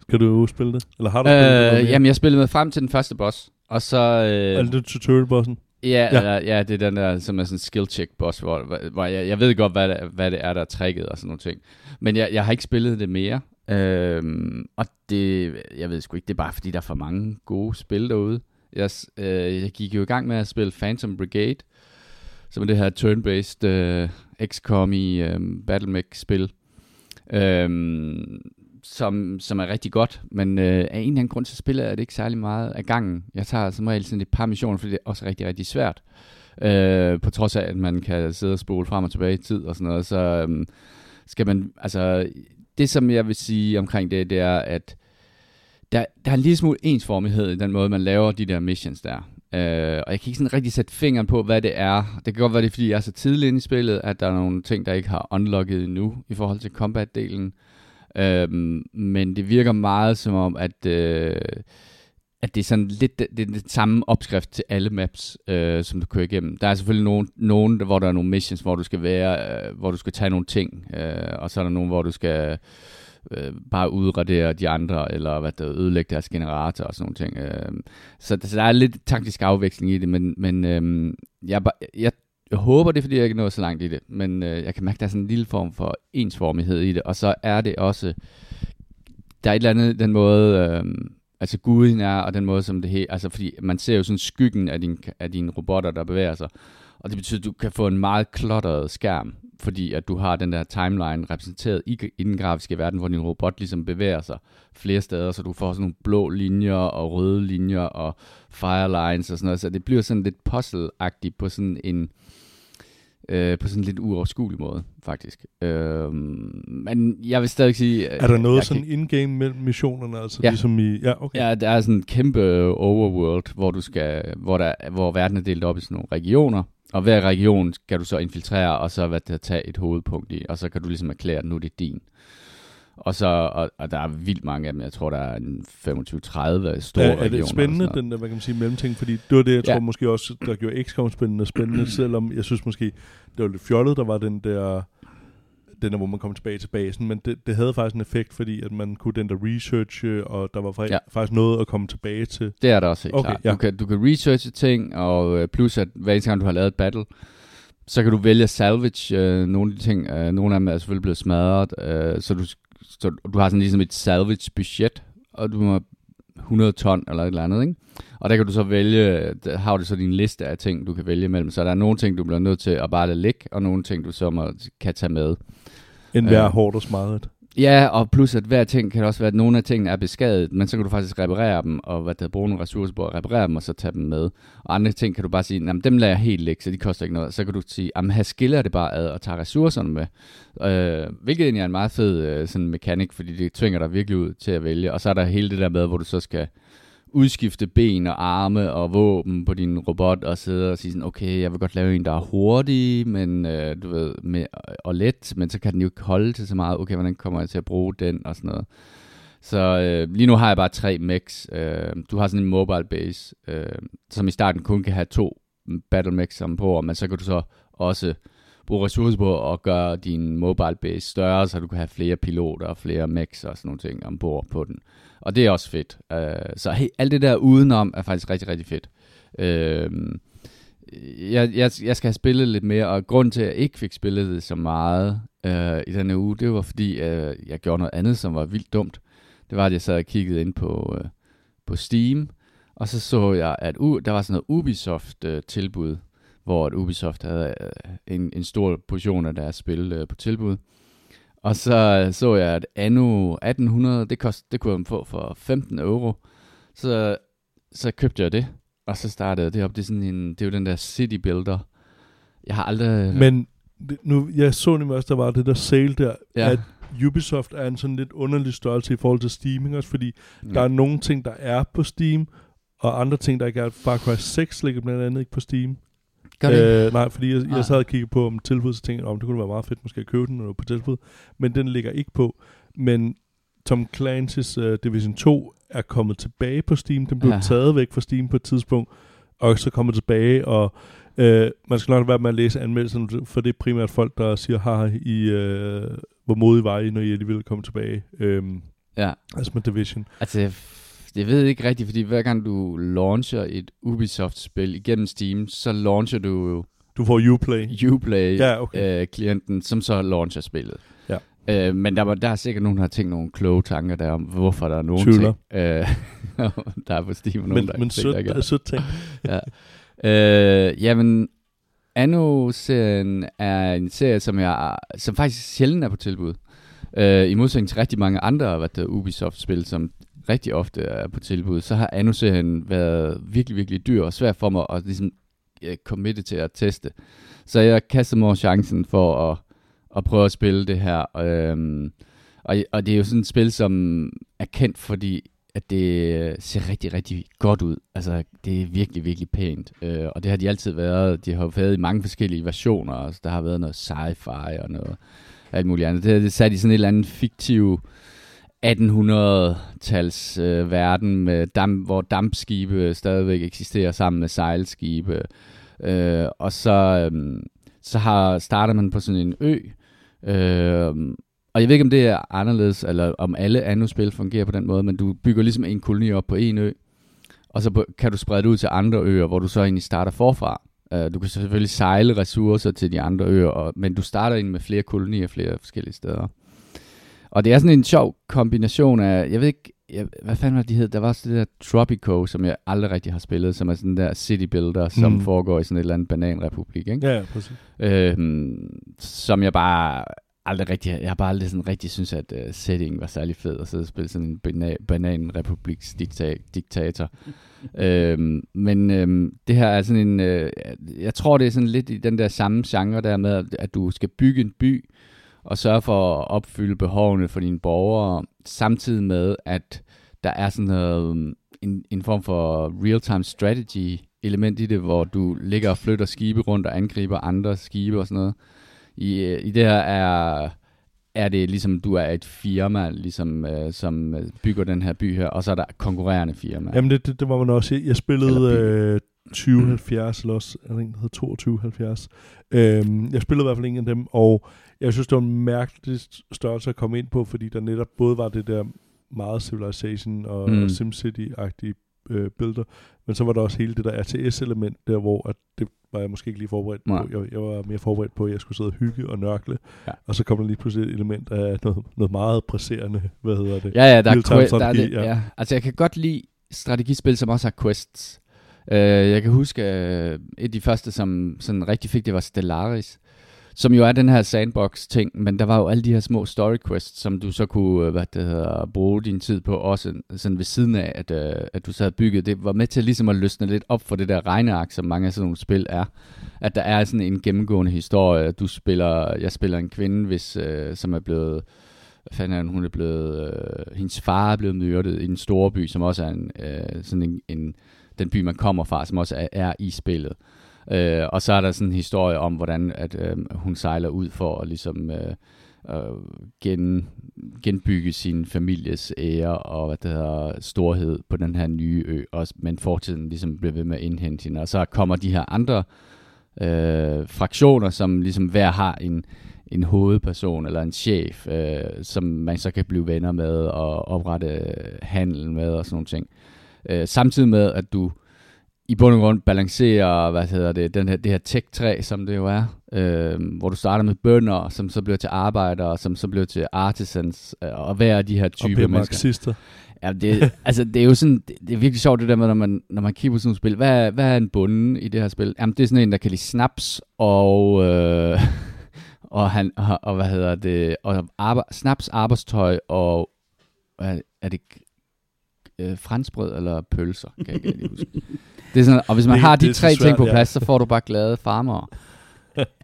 Speaker 3: Skal du spille det? Eller har du spillet det?
Speaker 1: Øh, jamen, jeg spillede med frem til den første boss. Og så...
Speaker 3: Er
Speaker 1: Øh,
Speaker 3: det det tutorial-bossen?
Speaker 1: Ja,
Speaker 3: Ja.
Speaker 1: ja. ja, det er den der, som er sådan en skill check boss, hvor, hvor jeg, jeg ved godt, hvad det, hvad det er, der er tricket og sådan nogle ting. Men jeg, jeg har ikke spillet det mere. Øhm, og det, jeg ved sgu ikke, det er bare fordi, der er for mange gode spil derude. Jeg, øh, jeg gik jo i gang med at spille Phantom Brigade, som er det her turn-based øh, XCOM i øh, Battlemech-spil. Øhm, som, som er rigtig godt, men øh, af en eller anden grund, så spiller jeg det ikke særlig meget af gangen. Jeg tager som regel sådan et par missioner, fordi det er også rigtig, rigtig svært. Øh, på trods af, at man kan sidde og spole frem og tilbage i tid og sådan noget, så øh, skal man, altså, det som jeg vil sige omkring det, det er, at der, der er en lille smule ensformighed i den måde, man laver de der missions der. Øh, og jeg kan ikke sådan rigtig sætte fingeren på, hvad det er. Det kan godt være, det er, fordi jeg er så tidlig inde i spillet, at der er nogle ting, der ikke har unlocket endnu i forhold til combat-delen. Øhm, men det virker meget som om, at, øh, at det er sådan lidt det, det er den samme opskrift til alle maps, øh, som du kører igennem. Der er selvfølgelig nogen, nogen, hvor der er nogle missions, hvor du skal være, øh, hvor du skal tage nogle ting, øh, og så er der nogen, hvor du skal øh, bare udradere de andre, eller hvad der ødelægge deres generator og sådan nogle ting. Øh, så, så der er lidt taktisk afveksling i det, men, men øh, jeg, bare- jeg, jeg håber, det er, fordi jeg ikke nåede så langt i det, men øh, jeg kan mærke, at der er sådan en lille form for ensformighed i det, og så er det også, der er et eller andet, den måde, øh, altså guden er, og den måde, som det hele, altså fordi man ser jo sådan skyggen af, din, af dine robotter, der bevæger sig, og det betyder, at du kan få en meget klotteret skærm, fordi at du har den der timeline repræsenteret i, i den grafiske verden, hvor din robot ligesom bevæger sig flere steder, så du får sådan nogle blå linjer og røde linjer og firelines og sådan noget, så det bliver sådan lidt puzzle på sådan en øh, på sådan en lidt uoverskuelig måde, faktisk. Øh, men jeg vil stadig sige...
Speaker 3: Er der noget
Speaker 1: jeg
Speaker 3: sådan
Speaker 1: kan-
Speaker 3: in-game mellem missionerne? Altså
Speaker 1: Ja.
Speaker 3: ligesom i... Ja, okay.
Speaker 1: Ja, der er sådan en kæmpe overworld, hvor du skal, hvor, der, hvor verden er delt op i sådan nogle regioner, og hver region skal du så infiltrere, og så hvad det, tage et hovedpunkt i, og så kan du ligesom erklære, at nu er det din. Og, så, og, og der er vildt mange af dem. Jeg tror, der er en 25-30 store
Speaker 3: er, er
Speaker 1: regioner.
Speaker 3: det spændende, den der, hvad kan man sige, mellemting? Fordi det var det, jeg
Speaker 1: Ja.
Speaker 3: tror måske også, der gjorde XCOM spændende spændende, selvom jeg synes måske, det var lidt fjollet, der var den der, den der, hvor man kom tilbage til basen, men det, det havde faktisk en effekt, fordi at man kunne den der research, og der var fa-
Speaker 1: Ja.
Speaker 3: faktisk noget at komme tilbage til.
Speaker 1: Det er der også helt
Speaker 3: Okay,
Speaker 1: klart.
Speaker 3: ja.
Speaker 1: Du, kan, du kan researche ting, og øh, plus at hver eneste gang du har lavet et battle, så kan du vælge at salvage øh, nogle af de ting. Øh, nogle af dem er selvfølgelig blevet smadret, øh, så, du, så du har sådan ligesom et salvage budget, og du må 100 ton eller et eller andet, ikke? Og der kan du så vælge, der har du så din liste af ting, du kan vælge mellem. Så der er nogle ting, du bliver nødt til at bare lade ligge, og nogle ting, du så må, kan tage med.
Speaker 3: En hver hårdt og smadret.
Speaker 1: Ja, og plus at hver ting kan også være, at nogle af tingene er beskadiget, men så kan du faktisk reparere dem, og hvad der bruge nogle ressourcer på at reparere dem, og så tage dem med. Og andre ting kan du bare sige, at dem lader jeg helt ligge, så de koster ikke noget. Så kan du sige, at her skiller det bare ad og tager ressourcerne med. Øh, hvilket egentlig er en meget fed øh, sådan mekanik, fordi det tvinger dig virkelig ud til at vælge. Og så er der hele det der med, hvor du så skal udskifte ben og arme og våben på din robot og sidde og sige sådan, okay, jeg vil godt lave en, der er hurtig, men øh, du ved, med, øh, og let, men så kan den jo ikke holde til så meget. Okay, hvordan kommer jeg til at bruge den og sådan noget. Så øh, lige nu har jeg bare tre mechs. Øh, du har sådan en mobile base, øh, som i starten kun kan have to mm, battle mechs på, men så kan du så også bruge ressourcer på at gøre din mobile base større, så du kan have flere piloter og flere mechs og sådan nogle ting ombord på den. Og det er også fedt. Øh, så hey, alt det der udenom er faktisk rigtig, rigtig fedt. Øh, jeg, jeg, jeg skal have spillet lidt mere, og grund til, at jeg ikke fik spillet det så meget øh, i denne uge, det var fordi, øh, jeg gjorde noget andet, som var vildt dumt. Det var, at jeg sad og kiggede ind på, øh, på Steam, og så så jeg, at uh, der var sådan noget Ubisoft-tilbud, øh, hvor at Ubisoft havde øh, en, en stor portion af deres spil øh, på tilbud. Og så øh, så jeg, at Anno 1800, det, kost, det kunne man få for 15 euro. Så, så købte jeg det, og så startede jeg det op. Det er, sådan en, det er jo den der City Builder. Jeg har aldrig...
Speaker 3: Men det, nu, jeg så nemlig også, der var det der sale der,
Speaker 1: ja.
Speaker 3: at Ubisoft er en sådan lidt underlig størrelse i forhold til Steam, ikke også? fordi
Speaker 1: Mm.
Speaker 3: der er nogle ting, der er på Steam, og andre ting, der ikke er. Far Cry 6 ligger blandt andet ikke på Steam.
Speaker 1: Gør det?
Speaker 3: Øh, nej, fordi jeg, jeg sad og kiggede på om tilbud, så tænkte jeg, om det kunne være meget fedt måske at købe den når du på tilbud. Men den ligger ikke på. Men Tom Clancy's uh, Division 2 er kommet tilbage på Steam. Den blev
Speaker 1: Ja.
Speaker 3: taget væk fra Steam på et tidspunkt, og så kommet tilbage, og øh, man skal nok være med at læse anmeldelserne, for det er primært folk, der siger, har I, øh, hvor modige var I, når I alligevel kom tilbage. Øhm,
Speaker 1: ja.
Speaker 3: altså med Division.
Speaker 1: Altså, jeg, jeg ved ikke rigtigt, fordi hver gang du launcher et Ubisoft-spil igennem Steam, så launcher du jo
Speaker 3: Du får Uplay.
Speaker 1: Uplay
Speaker 3: Ja, okay.
Speaker 1: øh, klienten, som så launcher spillet.
Speaker 3: Ja.
Speaker 1: Øh, men der, var, der er sikkert nogen, der har tænkt nogle kloge tanker der om, hvorfor der er nogle
Speaker 3: Tvivler.
Speaker 1: ting, øh, der er på Steam, og nogen,
Speaker 3: Men,
Speaker 1: der
Speaker 3: men
Speaker 1: tænker, der er.
Speaker 3: sødt, sødt ting.
Speaker 1: ja. øh, jamen, Anno-serien er en serie, som, jeg, som faktisk sjældent er på tilbud. Øh, I modsætning til rigtig mange andre hvad Ubisoft-spil, som rigtig ofte er på tilbud, så har Anno-serien været virkelig, virkelig dyr og svær for mig at ligesom, øh, committe til at teste. Så jeg kastede mig over chancen for at, at prøve at spille det her. Øhm, og, og det er jo sådan et spil, som er kendt, fordi at det ser rigtig, rigtig godt ud. Altså, det er virkelig, virkelig pænt. Øh, og det har de altid været. De har jo været i mange forskellige versioner. Altså, der har været noget sci-fi og noget alt muligt andet. Det er det sat i sådan et eller andet fiktiv 1800-tals øh, verden, med damp, hvor dampskibe stadigvæk eksisterer sammen med sejlskibe. Øh, og så, øh, så har, starter man på sådan en ø, øh, og jeg ved ikke, om det er anderledes, eller om alle andre spil fungerer på den måde, men du bygger ligesom en koloni op på en ø, og så kan du sprede det ud til andre øer, hvor du så egentlig starter forfra. Uh, du kan selvfølgelig sejle ressourcer til de andre øer, og, men du starter ind med flere kolonier flere forskellige steder. Og det er sådan en sjov kombination af, jeg ved ikke, jeg, hvad fanden var det, de hed? Der var også det der Tropico, som jeg aldrig rigtig har spillet, som er sådan der city builder, som
Speaker 3: Mm.
Speaker 1: foregår i sådan et eller andet bananrepublik, ikke?
Speaker 3: Ja, ja, præcis.
Speaker 1: Øhm, som jeg bare aldrig rigtig, jeg har bare aldrig sådan rigtig synes, at uh, settingen var særlig fed, at sidde og spille sådan en bana- bananrepubliks dikta- diktator. øhm, men øhm, det her er sådan en, øh, jeg tror det er sådan lidt i den der samme genre der med, at- at du skal bygge en by, og sørge for at opfylde behovene for dine borgere, samtidig med, at der er sådan noget, øhm, en, en form for real-time strategy element i det, hvor du ligger og flytter skibe rundt og angriber andre skibe og sådan noget. I, øh, i det her er er det ligesom, du er et firma, ligesom, øh, som øh, bygger den her by her, og så er der konkurrerende firma.
Speaker 3: Jamen, det, det, det var man også. Jeg, jeg spillede øh, 2070, eller også, er der en, der hedder 2270. Øhm, jeg spillede i hvert fald en af dem, og jeg synes, det var en mærkelig størrelse at komme ind på, fordi der netop både var det der meget Civilization og,
Speaker 1: Mm.
Speaker 3: SimCity-agtige øh, billeder, men så var der også hele det der RTS-element der, hvor at det var jeg måske ikke lige forberedt
Speaker 1: Nej.
Speaker 3: på. Jeg, jeg var mere forberedt på, at jeg skulle sidde og hygge og nørkle,
Speaker 1: Ja.
Speaker 3: og så kom der lige pludselig et element af noget, noget meget presserende, hvad hedder det?
Speaker 1: Ja, ja, der er, der er det,
Speaker 3: ja.
Speaker 1: ja. Altså, jeg kan godt lide strategispil, som også har quests. Øh, jeg kan huske, øh, et af de første, som sådan rigtig fik, det var Stellaris, som jo er den her sandbox-ting, men der var jo alle de her små story quests, som du så kunne øh, hvad det hedder, bruge din tid på, også sådan ved siden af, at, øh, at du så havde bygget. Det var med til ligesom at løsne lidt op for det der regneark, som mange af sådan nogle spil er. At der er sådan en gennemgående historie. Du spiller, jeg spiller en kvinde, hvis, øh, som er blevet hvad fanden er hun, hun er blevet, øh, hendes far er blevet myrdet i en store by, som også er en, øh, sådan en, en, den by, man kommer fra, som også er, er i spillet. Øh, og så er der sådan en historie om, hvordan at, øh, hun sejler ud for at ligesom øh, øh, gen, genbygge sin families ære og hvad det hedder, storhed på den her nye ø, også, men fortiden ligesom bliver ved med at indhente hende. Og så kommer de her andre øh, fraktioner, som ligesom hver har en, en hovedperson eller en chef, øh, som man så kan blive venner med og oprette handel med og sådan nogle ting. Øh, samtidig med, at du i bund og grund balancerer, hvad hedder det, den her, det her tech-træ, som det jo er, øh, hvor du starter med bønder, som så bliver til arbejdere, som så bliver til artisans, øh, og hver af de her typer mennesker.
Speaker 3: marxister.
Speaker 1: Ja, det, altså, det er jo sådan, det, det er virkelig sjovt det der med, når man, når man kigger på sådan nogle spil. Hvad, er- hvad er en bunde i det her spil? Jamen, det er sådan en, der kan lide snaps, og, øh, og, han, og, og hvad hedder det, og arbe, snaps, arbejdstøj, og hvad, er det øh, franskbrød eller pølser? Kan jeg ikke lige huske. Det er sådan, og hvis man
Speaker 3: Det-
Speaker 1: har de
Speaker 3: er
Speaker 1: tre ting
Speaker 3: svært,
Speaker 1: på
Speaker 3: ja.
Speaker 1: plads, så får du bare glade farmere.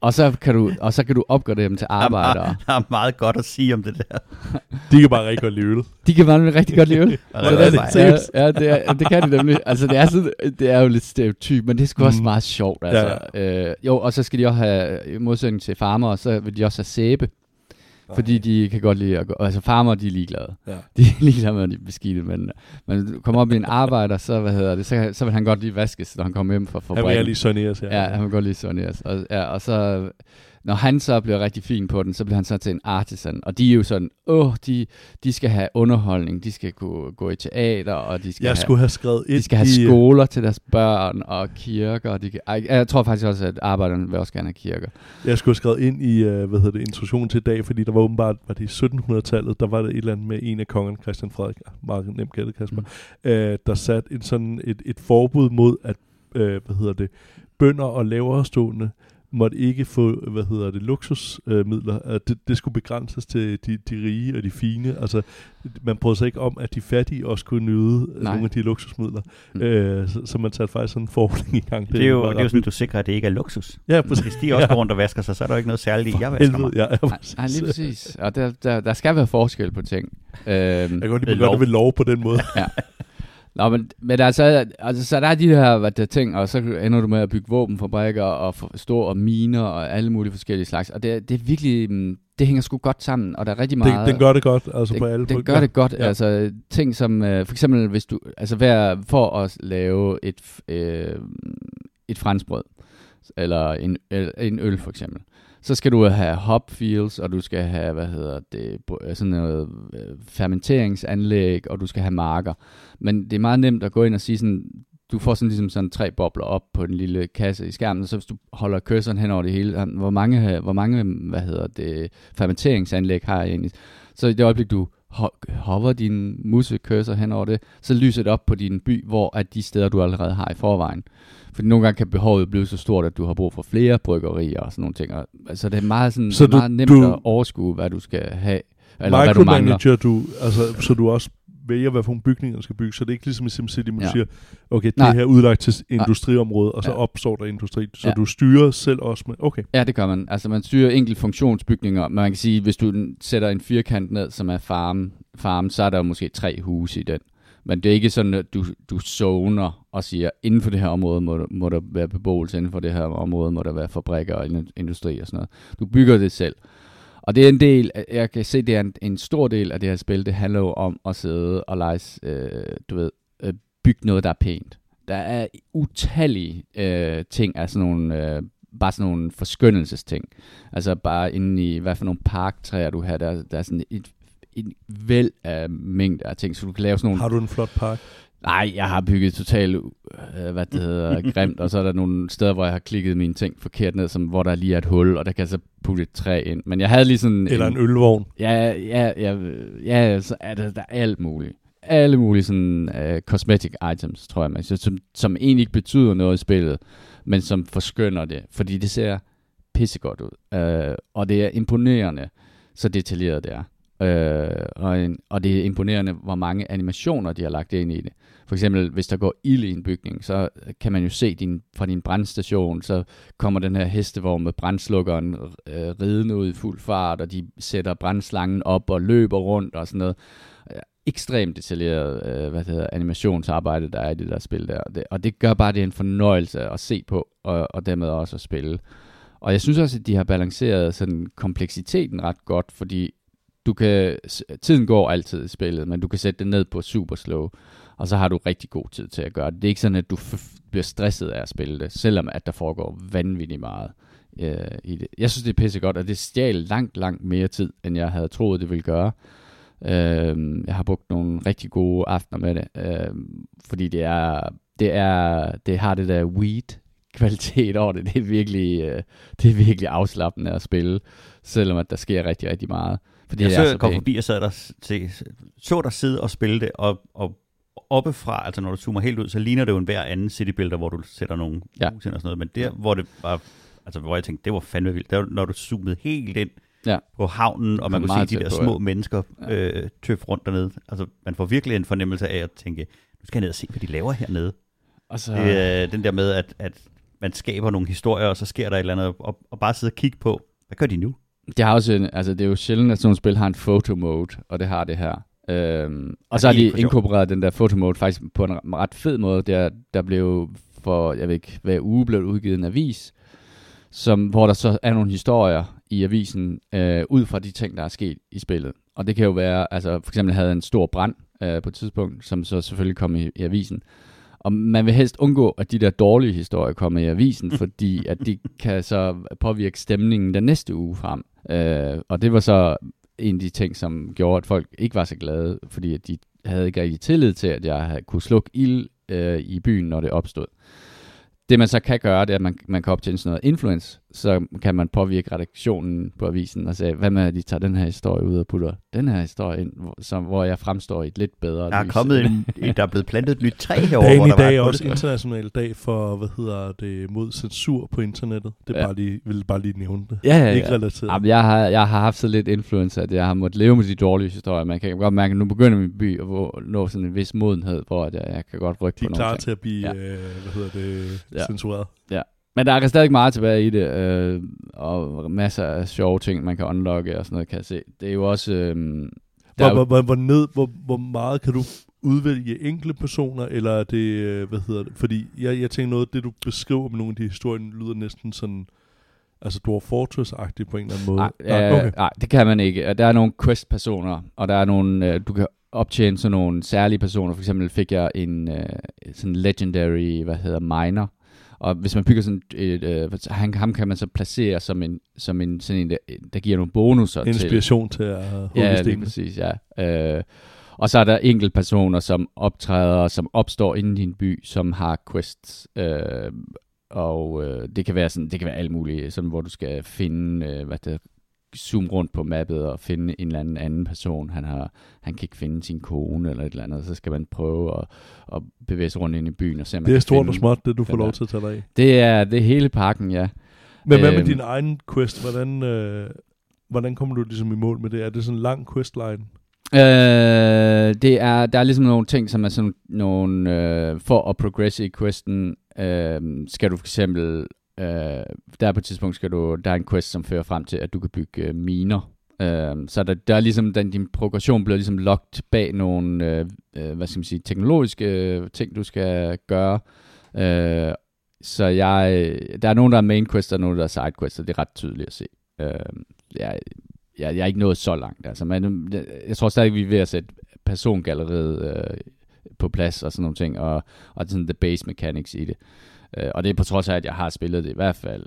Speaker 1: og, så kan du, og så kan du opgradere dem til arbejdere.
Speaker 2: Der er meget godt at sige om det der.
Speaker 3: De kan bare rigtig godt lide øl.
Speaker 1: De kan bare rigtig godt lide øl.
Speaker 2: Ja,
Speaker 1: det
Speaker 2: er
Speaker 1: er,
Speaker 2: det.
Speaker 1: ja, ja, det, er, det kan de nemlig. Altså, det er, sådan, det er jo lidt stereotyp, men det er sgu også
Speaker 3: Mm.
Speaker 1: meget sjovt. Altså. Ja. Øh, jo, og så skal de også have, i modsætning til farmer, så vil de også have sæbe. Fordi de kan godt lide at gå, altså farmer, de er ligeglade.
Speaker 3: Ja.
Speaker 1: De er ligeglade med, at de beskidte, men du kommer op i en arbejder, så, hvad hedder det, så, så vil han godt lige vaskes, når han kommer hjem fra
Speaker 3: Han vil
Speaker 1: fabrikken.
Speaker 3: lige Sonjas, ja.
Speaker 1: Ja, han vil godt lide Sony. Altså. Og, ja, og så, når han så bliver rigtig fin på den, så bliver han så til en artisan. Og de er jo sådan, åh, de, de skal have underholdning, de skal kunne gå i teater, og de skal,
Speaker 3: Jeg
Speaker 1: have,
Speaker 3: skulle have skrevet
Speaker 1: de skal have
Speaker 3: i... øh,
Speaker 1: skoler til deres børn, og kirker. Og de kan, jeg tror faktisk også, at arbejderne vil også gerne have kirker.
Speaker 3: Jeg skulle have skrevet ind i, uh, hvad hedder det, introduktionen til i dag, fordi der var åbenbart, var det i 1700-tallet, der var der et eller andet med en af kongerne, Christian Frederik, ja, meget nemt gættet, Kasper, mm. uh, der satte en sådan et, et forbud mod, at, hvad hedder det, bønder og lavere stående måtte ikke få, hvad hedder det, luksusmidler. Uh, det, det skulle begrænses til de, de rige og de fine. Altså, man prøvede sig ikke om, at de fattige også kunne nyde
Speaker 1: Nej.
Speaker 3: Nogle af de luksusmidler.
Speaker 1: Mm.
Speaker 3: Uh, så, så man satte faktisk sådan en forordning i gang.
Speaker 2: Det er jo,
Speaker 3: var
Speaker 2: det er jo sådan, du sikrer, at det ikke er luksus.
Speaker 3: Ja, præcis.
Speaker 2: Hvis de også går rundt og vasker sig, så er der jo ikke noget særligt i, jeg vasker mig.
Speaker 3: Ja, ja,
Speaker 1: Nej,
Speaker 3: præcis.
Speaker 1: nej, lige præcis. Og der, der, der skal være forskel på ting. Øhm,
Speaker 3: Jeg kan godt lide, at man
Speaker 2: Lov.
Speaker 3: gør det ved lov på den måde.
Speaker 1: Nå, men, men altså, altså, så der er de her hvad der ting, og så ender du med at bygge våbenfabrikker og for, stå og miner og alle mulige forskellige slags. Og det, det er virkelig, mm, det hænger sgu godt sammen, og der er rigtig
Speaker 3: Den,
Speaker 1: meget...
Speaker 3: den gør det godt, altså
Speaker 1: det,
Speaker 3: på alle
Speaker 1: det
Speaker 3: punkter.
Speaker 1: gør det godt.
Speaker 3: Ja.
Speaker 1: Ja. Altså ting som, øh, for eksempel hvis du, altså hver, for at lave et, øh, et franskbrød, eller en, en øl for eksempel, så skal du have hop fields, og du skal have, hvad hedder det, øh, sådan noget øh, fermenteringsanlæg, og du skal have marker. Men det er meget nemt at gå ind og sige sådan, du får sådan ligesom sådan tre bobler op på den lille kasse i skærmen, og så hvis du holder cursoren hen over det hele, hvor mange, hvor mange hvad hedder det, fermenteringsanlæg har jeg egentlig? Så i det øjeblik, du hover din musecursor hen over det, så lyser det op på din by, hvor at de steder, du allerede har i forvejen. Fordi nogle gange kan behovet blive så stort, at du har brug for flere bryggerier og sådan nogle ting. Og, altså det er meget, sådan,
Speaker 3: Så du-
Speaker 1: meget nemt
Speaker 3: du-
Speaker 1: at overskue, hvad du skal have, eller hvad du mangler.
Speaker 3: Du, altså, så du også vælger, hvad for nogle bygninger, der skal bygges. Så det er ikke ligesom i SimCity, du
Speaker 1: Ja.
Speaker 3: siger, okay, det
Speaker 1: Nej.
Speaker 3: her er udlagt til industriområdet, og så
Speaker 1: Ja.
Speaker 3: opstår der industri. Så
Speaker 1: Ja.
Speaker 3: du styrer selv også med, okay,
Speaker 1: Ja, det gør man. Altså man styrer enkelt funktionsbygninger, men man kan sige, hvis du sætter en firkant ned, som er farm, farm så er der jo måske tre huse i den. Men det er ikke sådan, at du, du zoner og siger, inden for det her område må, der- må der være beboelse, inden for det her område må der være fabrikker og ind- industri og sådan noget. Du bygger det selv. Og det er en del, jeg kan se, det er en, en stor del af det her spil, det handler jo om at sidde og lege, øh, du ved, øh, bygge noget, der er pænt. Der er utallige øh, ting af sådan nogle, øh, bare sådan nogle forskyndelsesting. Altså bare inde i, hvad for nogle parktræer du har, der, der er sådan et, en væld af mængder af ting, så du kan lave sådan nogle...
Speaker 3: Har du en flot park?
Speaker 1: Nej, jeg har bygget totalt, øh, hvad det hedder, grimt, og så er der nogle steder, hvor jeg har klikket mine ting forkert ned, som, hvor der lige er et hul, og der kan jeg så putte et træ ind. Men jeg havde lige sådan...
Speaker 3: Eller en, en ølvogn?
Speaker 1: Ja, ja, ja, ja, så er der, der er alt muligt. Alle mulige sådan uh, cosmetic items, tror jeg, man, som, som egentlig ikke betyder noget i spillet, men som forskynder det, fordi det ser pissegodt ud. Uh, og det er imponerende, så detaljeret det er. Øh, og, en, og det er imponerende, hvor mange animationer de har lagt ind i det. For eksempel, hvis der går ild i en bygning, så kan man jo se din, fra din brandstation, så kommer den her hestevogn med brandslukkeren øh, ridende ud i fuld fart, og de sætter brandslangen op og løber rundt og sådan noget. Ekstremt detaljeret øh, hvad det hedder, animationsarbejde, der er i det der spil der. Og det, og det gør bare, det er en fornøjelse at se på, og, og dermed også at spille. Og jeg synes også, at de har balanceret sådan kompleksiteten ret godt, fordi du kan, tiden går altid i spillet, men du kan sætte det ned på super slow, og så har du rigtig god tid til at gøre det. Det er ikke sådan, at du bliver stresset af at spille det, selvom at der foregår vanvittigt meget øh, i det. Jeg synes, det er pissegodt, og det stjal langt, langt mere tid, end jeg havde troet, det ville gøre. Øh, jeg har brugt nogle rigtig gode aftener med det, øh, fordi det er, det er, det har det der weed kvalitet over det. Det er virkelig, øh, det er virkelig afslappende at spille, selvom at der sker rigtig, rigtig meget.
Speaker 2: Fordi jeg så, så kom forbi og sad der, til, så der sidde og spille det, og, og oppefra, altså når du zoomer helt ud, så ligner det jo en hver anden citybuilder, hvor du sætter nogle ja. hus ind og sådan noget, men der, hvor det var, altså hvor jeg tænkte, det var fandme vildt, der, når du zoomede helt ind ja. på havnen, og man kunne se de der på, små ja. mennesker øh, tøf rundt dernede, altså man får virkelig en fornemmelse af at tænke, nu skal jeg ned og se, hvad de laver hernede. Og så... Det er den der med, at, at man skaber nogle historier, og så sker der et eller andet, og, og bare sidde og kigge på, hvad gør de nu?
Speaker 1: Det har også en, altså det er jo sjældent, at sådan et spil har en photo mode, og det har det her. Øhm, og så har de inkorporeret den der photo mode faktisk på en ret fed måde. Der, der blev for, jeg ved ikke, hver uge blev udgivet en avis, som, hvor der så er nogle historier i avisen, øh, ud fra de ting, der er sket i spillet. Og det kan jo være, altså for eksempel havde en stor brand øh, på et tidspunkt, som så selvfølgelig kom i, i avisen. Og man vil helst undgå, at de der dårlige historier kommer i avisen, fordi at de kan så påvirke stemningen den næste uge frem. Øh, og det var så en af de ting, som gjorde, at folk ikke var så glade, fordi at de havde ikke rigtig tillid til, at jeg kunne slukke ild øh, i byen, når det opstod. Det man så kan gøre, det er, at man, man kan optjene sådan noget influence, så kan man påvirke redaktionen på avisen og sige, hvad med at de tager den her historie ud og putter den her historie ind, hvor, som, hvor jeg fremstår i et lidt bedre
Speaker 2: Der er
Speaker 1: lys.
Speaker 2: kommet en, der er blevet plantet et nyt træ herovre.
Speaker 3: Dagen i dag er også international dag for, hvad hedder det, mod censur på internettet. Det er ja. bare lige, vil bare lige nævne det.
Speaker 1: Ja, ja, ja.
Speaker 3: Ikke relateret.
Speaker 1: Jamen, jeg, har, jeg har haft så lidt influence, at jeg har måttet leve med de dårlige historier. Man kan godt mærke, at nu begynder min by at nå sådan en vis modenhed, hvor jeg, jeg kan godt rykke
Speaker 3: de
Speaker 1: på
Speaker 3: nogle ting. De er klar til at blive, ja. øh, hvad hedder det, ja. censureret.
Speaker 1: Ja. Men der er stadig meget tilbage i det, øh, og masser af sjove ting, man kan unlocke og sådan noget, kan jeg se. Det er jo også... Øh,
Speaker 3: hvor, hvor, hvor, hvor, ned, hvor, hvor meget kan du udvælge enkelte personer, eller er det, øh, hvad hedder det? Fordi jeg, jeg tænker noget, det du beskriver med nogle af de historier, lyder næsten sådan, altså Dwarf Fortress-agtigt på en eller anden måde.
Speaker 1: Nej, nej, okay. nej, det kan man ikke. Der er nogle quest-personer, og der er nogle, øh, du kan optjene sådan nogle særlige personer. For eksempel fik jeg en øh, sådan legendary, hvad hedder, miner, og hvis man bygger sådan et, øh, han, ham kan man så placere som en, som en sådan en, der, der giver nogle bonusser
Speaker 3: Inspiration til, til at
Speaker 1: hugge Ja, er præcis, ja. Øh, og så er der enkelte personer, som optræder, som opstår inden i din by, som har quests. Øh, og øh, det kan være sådan, det kan være alt muligt, sådan, hvor du skal finde, øh, hvad det zoome rundt på mappet og finde en eller anden anden person. Han, har, han kan ikke finde sin kone eller et eller andet, så skal man prøve at, at bevæge sig rundt ind i byen og se, om
Speaker 3: Det er stort og småt, det du får lov til at tage dig af.
Speaker 1: Det er, det er hele pakken, ja.
Speaker 3: Men hvad med øhm, din egen quest? Hvordan, øh, hvordan kommer du ligesom i mål med det? Er det sådan en lang questline?
Speaker 1: Øh, det er, der er ligesom nogle ting, som er sådan nogle, øh, for at progresse i questen, øh, skal du for eksempel Øh, der på et tidspunkt skal du, der er en quest, som fører frem til, at du kan bygge øh, miner. Øh, så der, der er ligesom, den, din progression bliver ligesom locked bag nogle, øh, øh, hvad skal man sige, teknologiske øh, ting, du skal gøre. Øh, så jeg, der er nogen, der er main quest, og nogen, der er side quest, og det er ret tydeligt at se. Øh, jeg, jeg, jeg er ikke nået så langt. Altså, men, jeg, jeg tror stadig, vi er ved at sætte persongalleriet øh, på plads og sådan nogle ting, og, og sådan the base mechanics i det. Øh, Øh, og det er på trods af, at jeg har spillet det i hvert fald,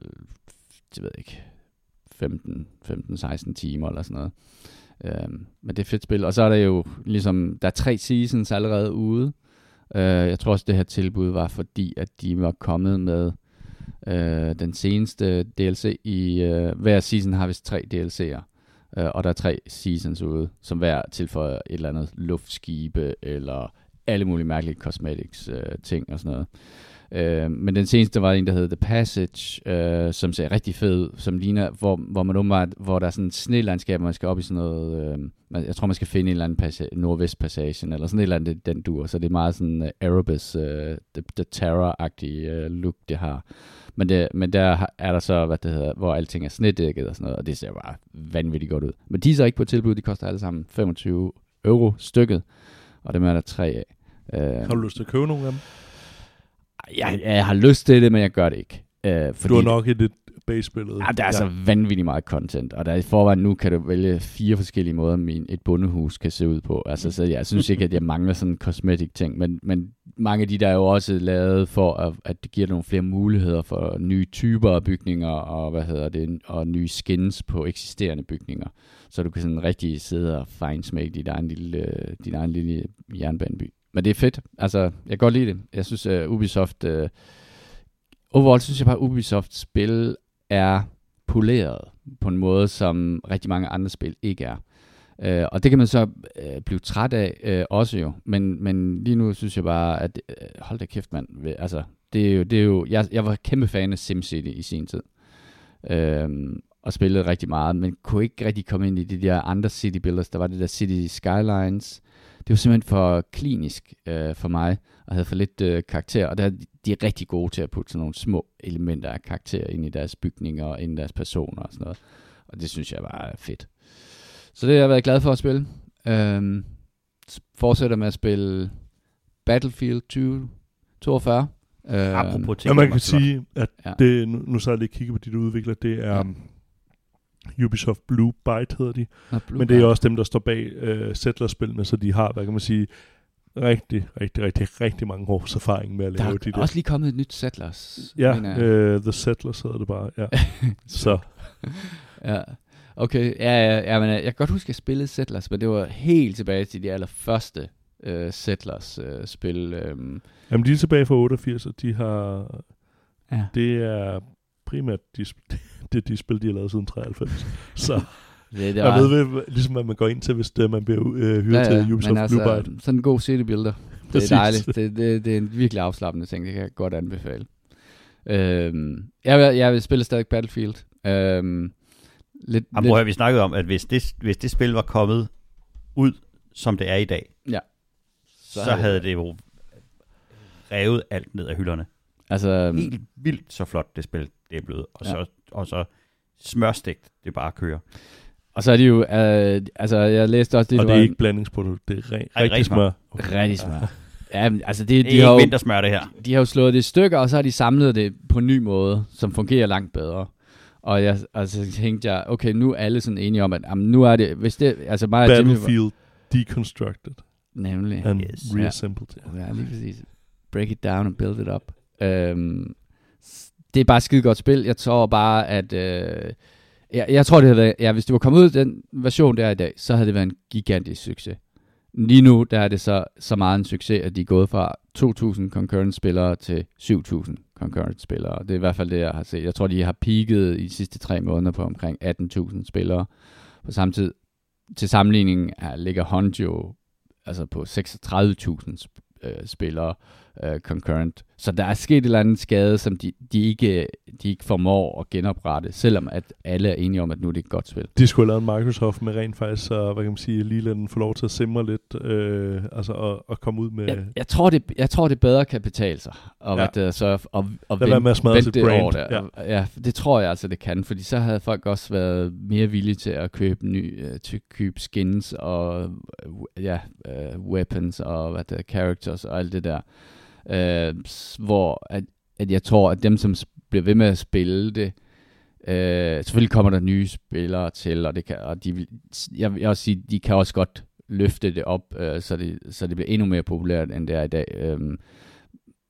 Speaker 1: jeg ved ikke, 15-16 timer eller sådan noget. Øh, men det er fedt spil. Og så er der jo ligesom, der er tre seasons allerede ude. Øh, jeg tror også, det her tilbud var fordi, at de var kommet med øh, den seneste DLC i, øh, hver season har vist tre DLC'er. Øh, og der er tre seasons ude, som hver tilføjer et eller andet luftskibe, eller alle mulige mærkelige cosmetics øh, ting og sådan noget. Øh, men den seneste var en, der hedder The Passage, øh, som ser rigtig fed ud, som ligner, hvor, hvor man umiddelbart, hvor der er sådan et snelandskab, man skal op i sådan noget, øh, jeg tror man skal finde en eller anden passage, nordvestpassagen, eller sådan et eller andet, den dur, så det er meget sådan uh, Erebus, uh, the, the Terror-agtige uh, look, det har. Men, det, men der er der så, hvad det hedder, hvor alting er snedækket og sådan noget, og det ser bare vanvittigt godt ud. Men de er så ikke på tilbud, de koster alle sammen 25 euro stykket, og dem er der tre af.
Speaker 3: Øh, har du lyst til at købe nogle af dem?
Speaker 1: Jeg, jeg har lyst til det, men jeg gør det ikke.
Speaker 3: Uh, fordi, du har nok et lidt base-billede.
Speaker 1: Ja, der er ja. så vanvittigt meget content, og der i forvejen nu kan du vælge fire forskellige måder, min, et bundehus kan se ud på. Altså, så jeg synes ikke, at jeg mangler sådan en cosmetic ting, men, men mange af de der er jo også lavet for, at, at det giver nogle flere muligheder for nye typer af bygninger, og hvad hedder det, og nye skins på eksisterende bygninger. Så du kan sådan rigtig sidde og fejnsmække dit egen lille, din egen lille jernbaneby. Men det er fedt. Altså, jeg kan godt lide det. Jeg synes, uh, Ubisoft... Uh, overall synes jeg bare, at Ubisoft spil er poleret på en måde, som rigtig mange andre spil ikke er. Uh, og det kan man så uh, blive træt af uh, også jo. Men, men lige nu synes jeg bare, at uh, hold da kæft mand. Altså, det er jo, det er jo, jeg, jeg var kæmpe fan af SimCity i sin tid. Uh, og spillede rigtig meget, men kunne ikke rigtig komme ind i de der andre city builders. Der var det der City Skylines, det var simpelthen for klinisk øh, for mig, og havde for lidt øh, karakter, og der, de er rigtig gode til at putte sådan nogle små elementer af karakter ind i deres bygninger, og ind i deres personer og sådan noget. Og det synes jeg var fedt. Så det har jeg været glad for at spille. Øhm, fortsætter med at spille Battlefield 2042.
Speaker 3: Øhm, Apropos ting, ja, man kan sige, at ja. det, nu, nu så jeg lige kigge på de der udvikler, det er... Ja Ubisoft Blue Byte hedder de. Nå, Men det er også dem, der står bag uh, Settlers-spillene, så de har, hvad kan man sige, rigtig, rigtig, rigtig, rigtig mange års erfaring med at lave
Speaker 1: de
Speaker 3: der.
Speaker 1: er også lige kommet et nyt Settlers.
Speaker 3: Ja, uh, The Settlers hedder det bare, ja. så.
Speaker 1: ja. Okay, ja, ja, ja men øh, jeg kan godt huske, at jeg spillede Settlers, men det var helt tilbage til de allerførste uh, Settlers-spil. Uh, um.
Speaker 3: Jamen, de er tilbage fra 88, og de har... Ja. Det er primært de, det de spil, de har lavet siden 93. Så det, det var... jeg ved, ligesom at man går ind til, hvis det, man bliver øh, hyret ja, ja, til Ubisoft altså, Blue Byte.
Speaker 1: Sådan en god city builder. Det Præcis. er dejligt. Det, det, det er en virkelig afslappende ting, det kan jeg godt anbefale. Øhm, jeg, vil, jeg vil spille stadig Battlefield. Øhm,
Speaker 2: lidt, Jamen, lidt... vi snakkede om, at hvis det, hvis det spil var kommet ud, som det er i dag,
Speaker 1: ja.
Speaker 2: så, så havde det jo revet alt ned af hylderne. Altså, Helt vildt så flot det spil, det er blevet. Og, ja. så, og så smørstegt, det bare kører.
Speaker 1: Og så er de jo, øh, altså jeg læste også...
Speaker 3: Det, og det er var, ikke blandingsprodukt, det er re- Ej, rigtig smør.
Speaker 1: Okay. Rigtig smør. Ja, altså
Speaker 2: det,
Speaker 1: de
Speaker 2: det har ikke vintersmør, det her.
Speaker 1: De har jo slået det i stykker, og så har de samlet det på en ny måde, som fungerer langt bedre. Og jeg altså, tænkte jeg, okay, nu er alle sådan enige om, at jamen, nu er det, hvis det, altså
Speaker 3: mig Battlefield Jimmy, deconstructed.
Speaker 1: Nemlig.
Speaker 3: And yes. reassembled.
Speaker 1: Ja. ja, lige præcis. Break it down and build it up. Øhm, det er bare et skide godt spil. Jeg tror bare, at... Øh, jeg, jeg tror, det havde været, ja, hvis det var kommet ud den version der i dag, så havde det været en gigantisk succes. Lige nu, der er det så, så meget en succes, at de er gået fra 2.000 concurrent spillere til 7.000 concurrent spillere. Det er i hvert fald det, jeg har set. Jeg tror, de har peaked i de sidste tre måneder på omkring 18.000 spillere. På samme tid, til sammenligning, ligger Honjo altså på 36.000 øh, spillere øh, concurrent. Så der er sket et eller andet skade, som de, de, ikke, de ikke formår at genoprette, selvom at alle er enige om, at nu er det et godt spil.
Speaker 3: De skulle have lavet Microsoft med rent faktisk, så hvad kan man sige, lige lade den få lov til at simre lidt, øh, altså og, og komme ud med...
Speaker 1: Jeg, jeg, tror, det, jeg tror, det bedre kan betale sig, og, ja. det, så, og, og
Speaker 3: vente, med at vente det brand. år der.
Speaker 1: Ja. ja. det tror jeg altså, det kan, fordi så havde folk også været mere villige til at købe ny, uh, til at købe skins og ja, uh, weapons og hvad det, characters og alt det der øh, hvor at, at jeg tror, at dem, som bliver ved med at spille det, Øh, selvfølgelig kommer der nye spillere til, og, det kan, og de, jeg, jeg vil også sige, de kan også godt løfte det op, øh, så, det, så det bliver endnu mere populært, end det er i dag. Øh,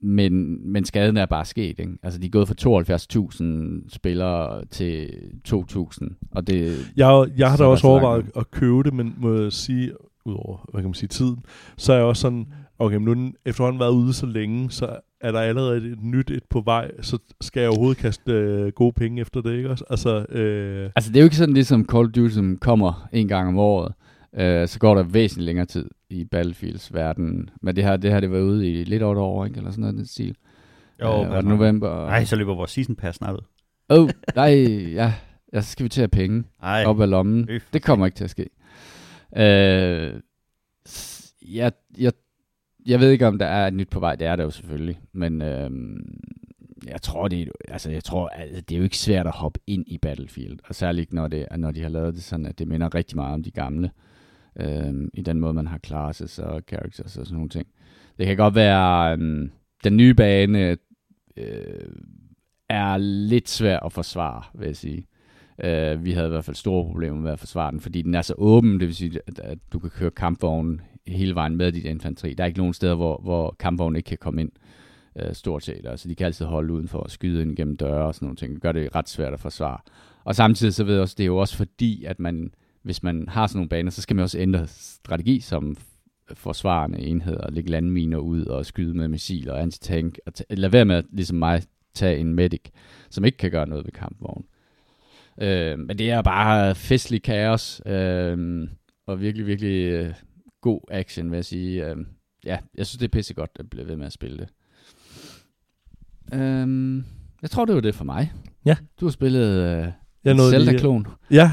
Speaker 1: men, men skaden er bare sket. Ikke? Altså, de er gået fra 72.000 spillere til 2.000, og det,
Speaker 3: Jeg, jeg har da også overvejet at købe det, men må jeg sige, udover, hvad kan man sige, tiden, så er jeg også sådan, okay, men nu den efterhånden været ude så længe, så er der allerede et nyt et på vej, så skal jeg overhovedet kaste øh, gode penge efter det, ikke også? Altså, øh,
Speaker 1: Altså, det er jo ikke sådan ligesom Call of Duty, som kommer en gang om året. Øh, så går der væsentligt længere tid i Battlefields verden. Men det her, det her det var ude i lidt over et år, ikke? Eller sådan noget, den stil.
Speaker 2: Jo,
Speaker 1: øh, var det november?
Speaker 2: Nej, så løber vores season pass snart ud.
Speaker 1: Åh, oh, nej, ja. Ja, så skal vi til at penge
Speaker 2: Ej,
Speaker 1: op af lommen.
Speaker 2: Øf.
Speaker 1: Det kommer ikke til at ske. Øh, jeg, jeg, jeg ved ikke, om der er et nyt på vej. Det er der jo selvfølgelig. Men øh, jeg tror, det er, altså, jeg tror, altså, det er jo ikke svært at hoppe ind i Battlefield. Og særligt ikke, når, det, når de har lavet det sådan, at det minder rigtig meget om de gamle. Øh, I den måde, man har classes og characters og sådan nogle ting. Det kan godt være, øh, den nye bane øh, er lidt svær at forsvare, vil jeg sige. Øh, vi havde i hvert fald store problemer med at forsvare den, fordi den er så åben, det vil sige, at, at du kan køre kampvognen hele vejen med dit infanteri. Der er ikke nogen steder, hvor, hvor kampvognen ikke kan komme ind, øh, stort set. Altså, de kan altid holde udenfor og skyde ind gennem døre og sådan nogle ting. Det gør det ret svært at forsvare. Og samtidig så ved jeg også, det er jo også fordi, at man, hvis man har sådan nogle baner, så skal man også ændre strategi som forsvarende enheder, lægge landminer ud og skyde med missiler og antitank, og t- lad være med, at, ligesom mig, tage en medic, som ikke kan gøre noget ved kampvognen. Øh, men det er bare festlig kaos, øh, og virkelig, virkelig øh, god action, vil jeg sige. Øh, ja, jeg synes, det er pissegodt at blive ved med at spille det. Øh, jeg tror, det var det for mig.
Speaker 3: Ja.
Speaker 1: Du har spillet øh,
Speaker 3: jeg nåede lige-
Speaker 1: Zelda-klon.
Speaker 3: Ja.